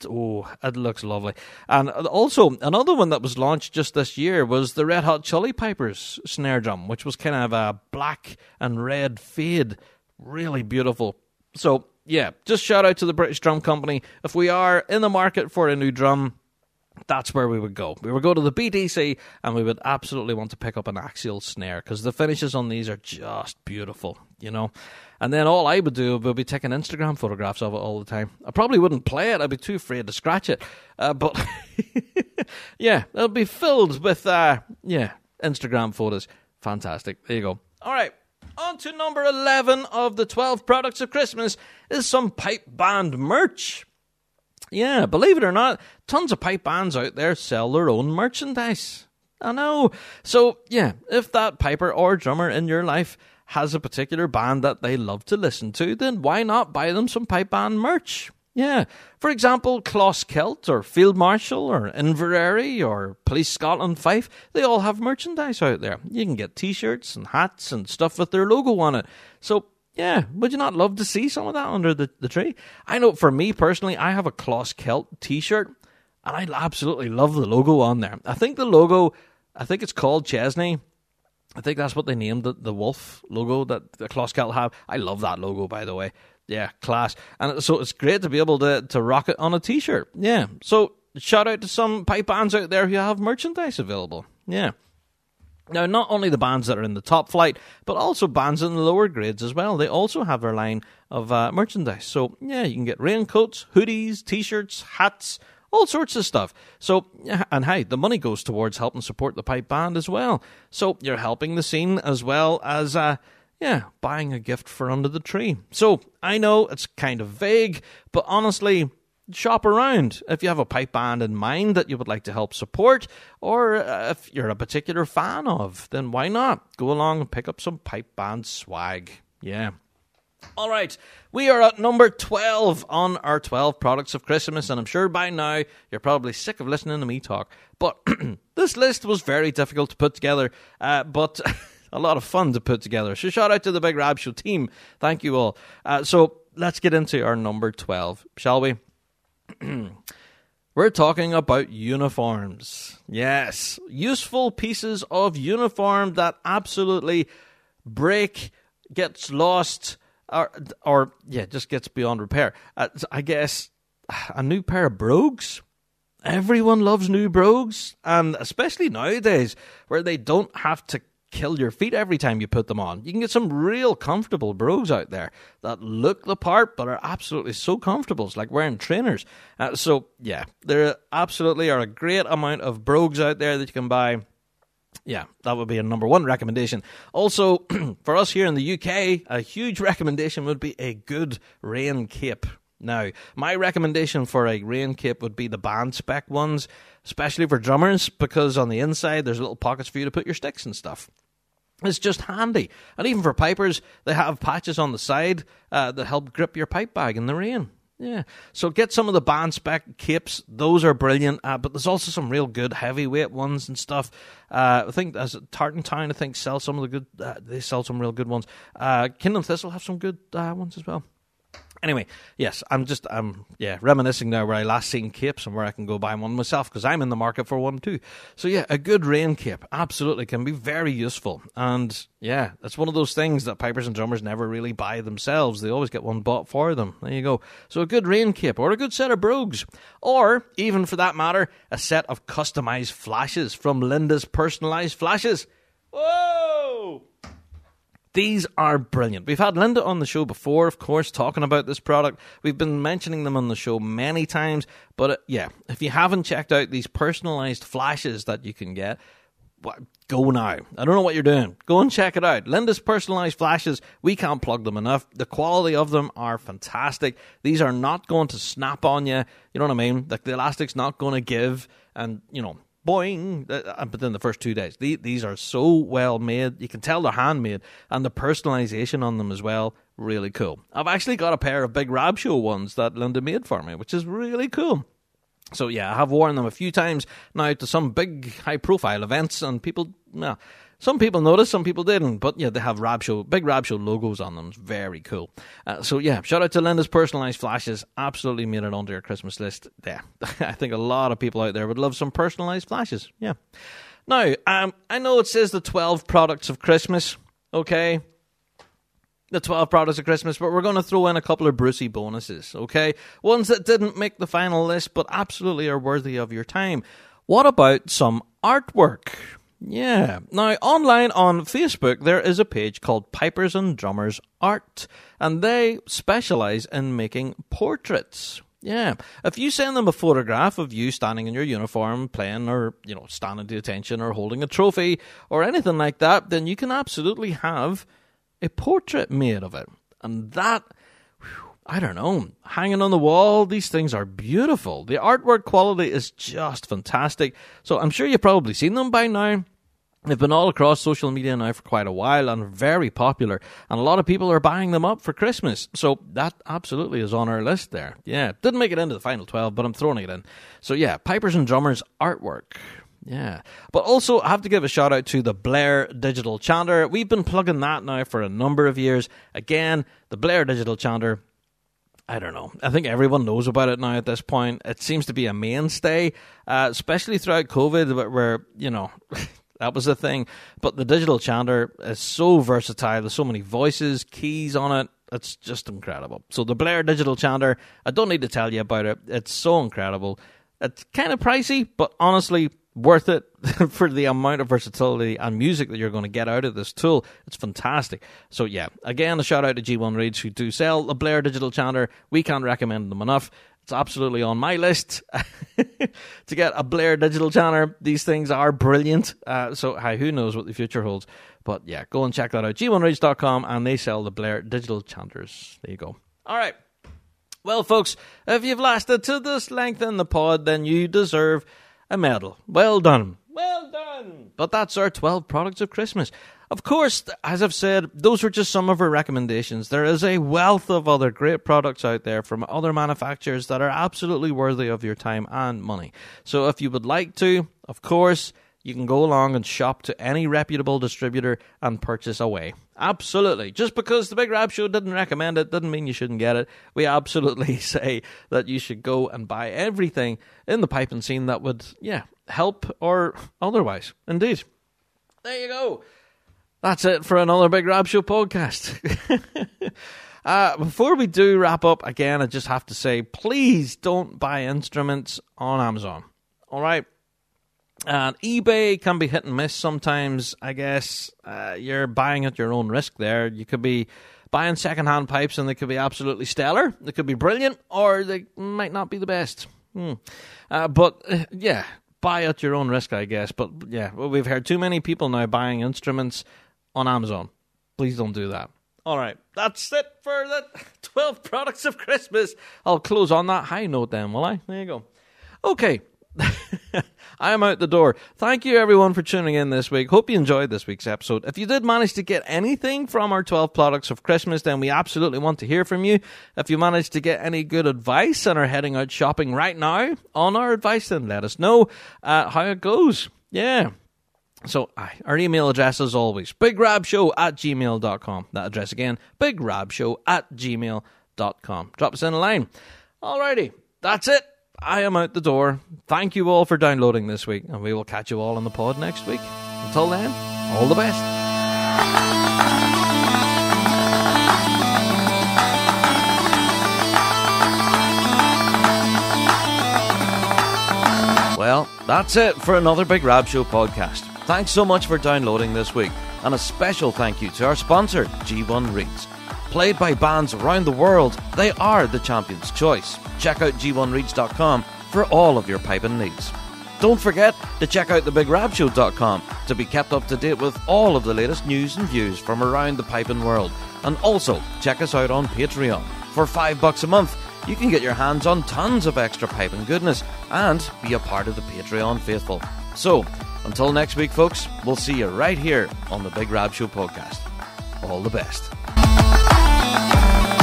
oh, it looks lovely. And also, another one that was launched just this year was the Red Hot Chili Pipers snare drum, which was kind of a black and red fade. Really beautiful. So, yeah, just shout out to the British Drum Company. If we are in the market for a new drum, that's where we would go. We would go to the BDC and we would absolutely want to pick up an axial snare because the finishes on these are just beautiful, you know. And then all I would do would be taking Instagram photographs of it all the time. I probably wouldn't play it, I'd be too afraid to scratch it. Uh, but yeah, it'll be filled with, uh, yeah, Instagram photos. Fantastic. There you go. All right. On to number 11 of the 12 products of Christmas is some pipe band merch. Yeah, believe it or not, tons of pipe bands out there sell their own merchandise. I know. So, yeah, if that piper or drummer in your life has a particular band that they love to listen to, then why not buy them some pipe band merch? Yeah. For example, Closkelt or Field Marshal or Inveraray or Police Scotland Fife, they all have merchandise out there. You can get t shirts and hats and stuff with their logo on it. So, yeah, would you not love to see some of that under the, the tree? I know for me personally, I have a Closkelt t shirt and I absolutely love the logo on there. I think the logo, I think it's called Chesney. I think that's what they named the, the wolf logo that the Closkelt have. I love that logo, by the way yeah, class. And so it's great to be able to, to rock it on a t shirt. Yeah. So shout out to some pipe bands out there who have merchandise available. Yeah. Now, not only the bands that are in the top flight, but also bands in the lower grades as well. They also have their line of uh, merchandise. So, yeah, you can get raincoats, hoodies, t shirts, hats, all sorts of stuff. So, and hey, the money goes towards helping support the pipe band as well. So, you're helping the scene as well as. Uh, yeah, buying a gift for under the tree. So I know it's kind of vague, but honestly, shop around. If you have a pipe band in mind that you would like to help support, or uh, if you're a particular fan of, then why not? Go along and pick up some pipe band swag. Yeah. All right, we are at number 12 on our 12 products of Christmas, and I'm sure by now you're probably sick of listening to me talk. But this list was very difficult to put together, uh, but. a lot of fun to put together. So shout out to the Big Rab Show team. Thank you all. Uh, so let's get into our number 12, shall we? We're talking about uniforms. Yes, useful pieces of uniform that absolutely break, gets lost, or, or yeah, just gets beyond repair. Uh, I guess a new pair of brogues. Everyone loves new brogues, and especially nowadays where they don't have to kill your feet every time you put them on. You can get some real comfortable brogues out there that look the part but are absolutely so comfortable. It's like wearing trainers. Uh, so, yeah, there absolutely are a great amount of brogues out there that you can buy. Yeah, that would be a number one recommendation. Also, for us here in the UK, a huge recommendation would be a good rain cape. Now, my recommendation for a rain cape would be the band spec ones, especially for drummers, because on the inside there's little pockets for you to put your sticks and stuff. It's just handy. And even for pipers, they have patches on the side uh, that help grip your pipe bag in the rain. Yeah. So get some of the band spec capes. Those are brilliant. Uh, but there's also some real good heavyweight ones and stuff. Uh, I think as Tartan Town, I think, sell some of the good, uh, they sell some real good ones. Uh, Kingdom Thistle have some good uh, ones as well. Anyway, yes, I'm just I'm yeah reminiscing now where I last seen capes and where I can go buy one myself because I'm in the market for one too. So yeah, a good rain cape absolutely can be very useful, and yeah, it's one of those things that pipers and drummers never really buy themselves. They always get one bought for them. There you go. So a good rain cape or a good set of brogues, or even for that matter, a set of customized flashes from Linda's personalized flashes. Whoa! These are brilliant. We've had Linda on the show before, of course, talking about this product. We've been mentioning them on the show many times. But uh, yeah, if you haven't checked out these personalized flashes that you can get, well, go now. I don't know what you're doing. Go and check it out. Linda's personalized flashes, we can't plug them enough. The quality of them are fantastic. These are not going to snap on you. You know what I mean? Like the elastic's not going to give. And, you know, boing, uh, but then the first two days. These are so well made. You can tell they're handmade, and the personalization on them as well, really cool. I've actually got a pair of big Rab Show ones that Linda made for me, which is really cool. So yeah, I have worn them a few times now to some big high profile events, and people, some people noticed, some people didn't, but yeah, they have Rab Show, big Rab Show logos on them. It's very cool. Uh, so yeah, shout out to Linda's personalized flashes. Absolutely made it onto your Christmas list. Yeah, I think a lot of people out there would love some personalized flashes. Yeah. Now, um, I know it says the 12 products of Christmas, okay? The 12 products of Christmas, but we're going to throw in a couple of Brucey bonuses, okay? Ones that didn't make the final list, but absolutely are worthy of your time. What about some artwork? Yeah. Now, online on Facebook, there is a page called Pipers and Drummers Art, and they specialize in making portraits. Yeah. If you send them a photograph of you standing in your uniform, playing or, you know, standing to attention or holding a trophy or anything like that, then you can absolutely have a portrait made of it. And that, I don't know, hanging on the wall, these things are beautiful. The artwork quality is just fantastic. So I'm sure you've probably seen them by now. They've been all across social media now for quite a while and very popular, and a lot of people are buying them up for Christmas. So that absolutely is on our list there. Yeah, didn't make it into the final 12, but I'm throwing it in. So yeah, Pipers and Drummers artwork. Yeah. But also, I have to give a shout out to the Blair Digital Chanter. We've been plugging that now for a number of years. Again, the Blair Digital Chanter. I don't know. I think everyone knows about it now at this point. It seems to be a mainstay, uh, especially throughout COVID, where, where you know, that was the thing. But the digital chanter is so versatile. There's so many voices, keys on it. It's just incredible. So the Blair Digital Chanter, I don't need to tell you about it. It's so incredible. It's kind of pricey, but honestly, worth it for the amount of versatility and music that you're going to get out of this tool. It's fantastic. So yeah, again, a shout out to G1 Reeds who do sell the Blair Digital Chanter. We can't recommend them enough. It's absolutely on my list to get a Blair digital chanter. These things are brilliant. Uh, so, hey, who knows what the future holds? But yeah, go and check that out. G1Reeds.com and they sell the Blair digital chanters. There you go. All right. Well, folks, if you've lasted to this length in the pod, then you deserve a medal. Well done. Well done. But that's our 12 products of Christmas. Of course, as I've said, those were just some of our recommendations. There is a wealth of other great products out there from other manufacturers that are absolutely worthy of your time and money. So if you would like to, of course, you can go along and shop to any reputable distributor and purchase away. Absolutely. Just because the Big Rab Show didn't recommend it doesn't mean you shouldn't get it. We absolutely say that you should go and buy everything in the piping scene that would, yeah, help or otherwise. Indeed. There you go. That's it for another Big Rab Show podcast. uh, before we do wrap up, again, I just have to say, please don't buy instruments on Amazon. All right. And eBay can be hit and miss sometimes. I guess uh, you're buying at your own risk there. You could be buying secondhand pipes and they could be absolutely stellar. They could be brilliant or they might not be the best. Hmm. Uh, but uh, yeah, buy at your own risk, I guess. But yeah, well, we've heard too many people now buying instruments on Amazon. Please don't do that. All right, that's it for the 12 products of Christmas. I'll close on that high note then, will I? There you go. Okay. I am out the door. Thank you everyone for tuning in this week. Hope you enjoyed this week's episode. If you did manage to get anything from our 12 products of Christmas, then we absolutely want to hear from you. If you managed to get any good advice and are heading out shopping right now on our advice, then let us know uh, how it goes. Yeah. So, our email address is always bigrabshow at gmail.com. That address again, bigrabshow at gmail.com. Drop us in a line. Alrighty, that's it. I am out the door. Thank you all for downloading this week, and we will catch you all on the pod next week. Until then, all the best. Well, that's it for another Big Rab Show podcast. Thanks so much for downloading this week, and a special thank you to our sponsor, G1 Reeds. Played by bands around the world, they are the champion's choice. Check out g1reeds.com for all of your piping needs. Don't forget to check out thebigrabshow.com to be kept up to date with all of the latest news and views from around the piping world. And also check us out on Patreon. For five bucks a month, you can get your hands on tons of extra piping goodness and be a part of the Patreon faithful. So, until next week, folks, we'll see you right here on the Big Rab Show podcast. All the best. Yeah.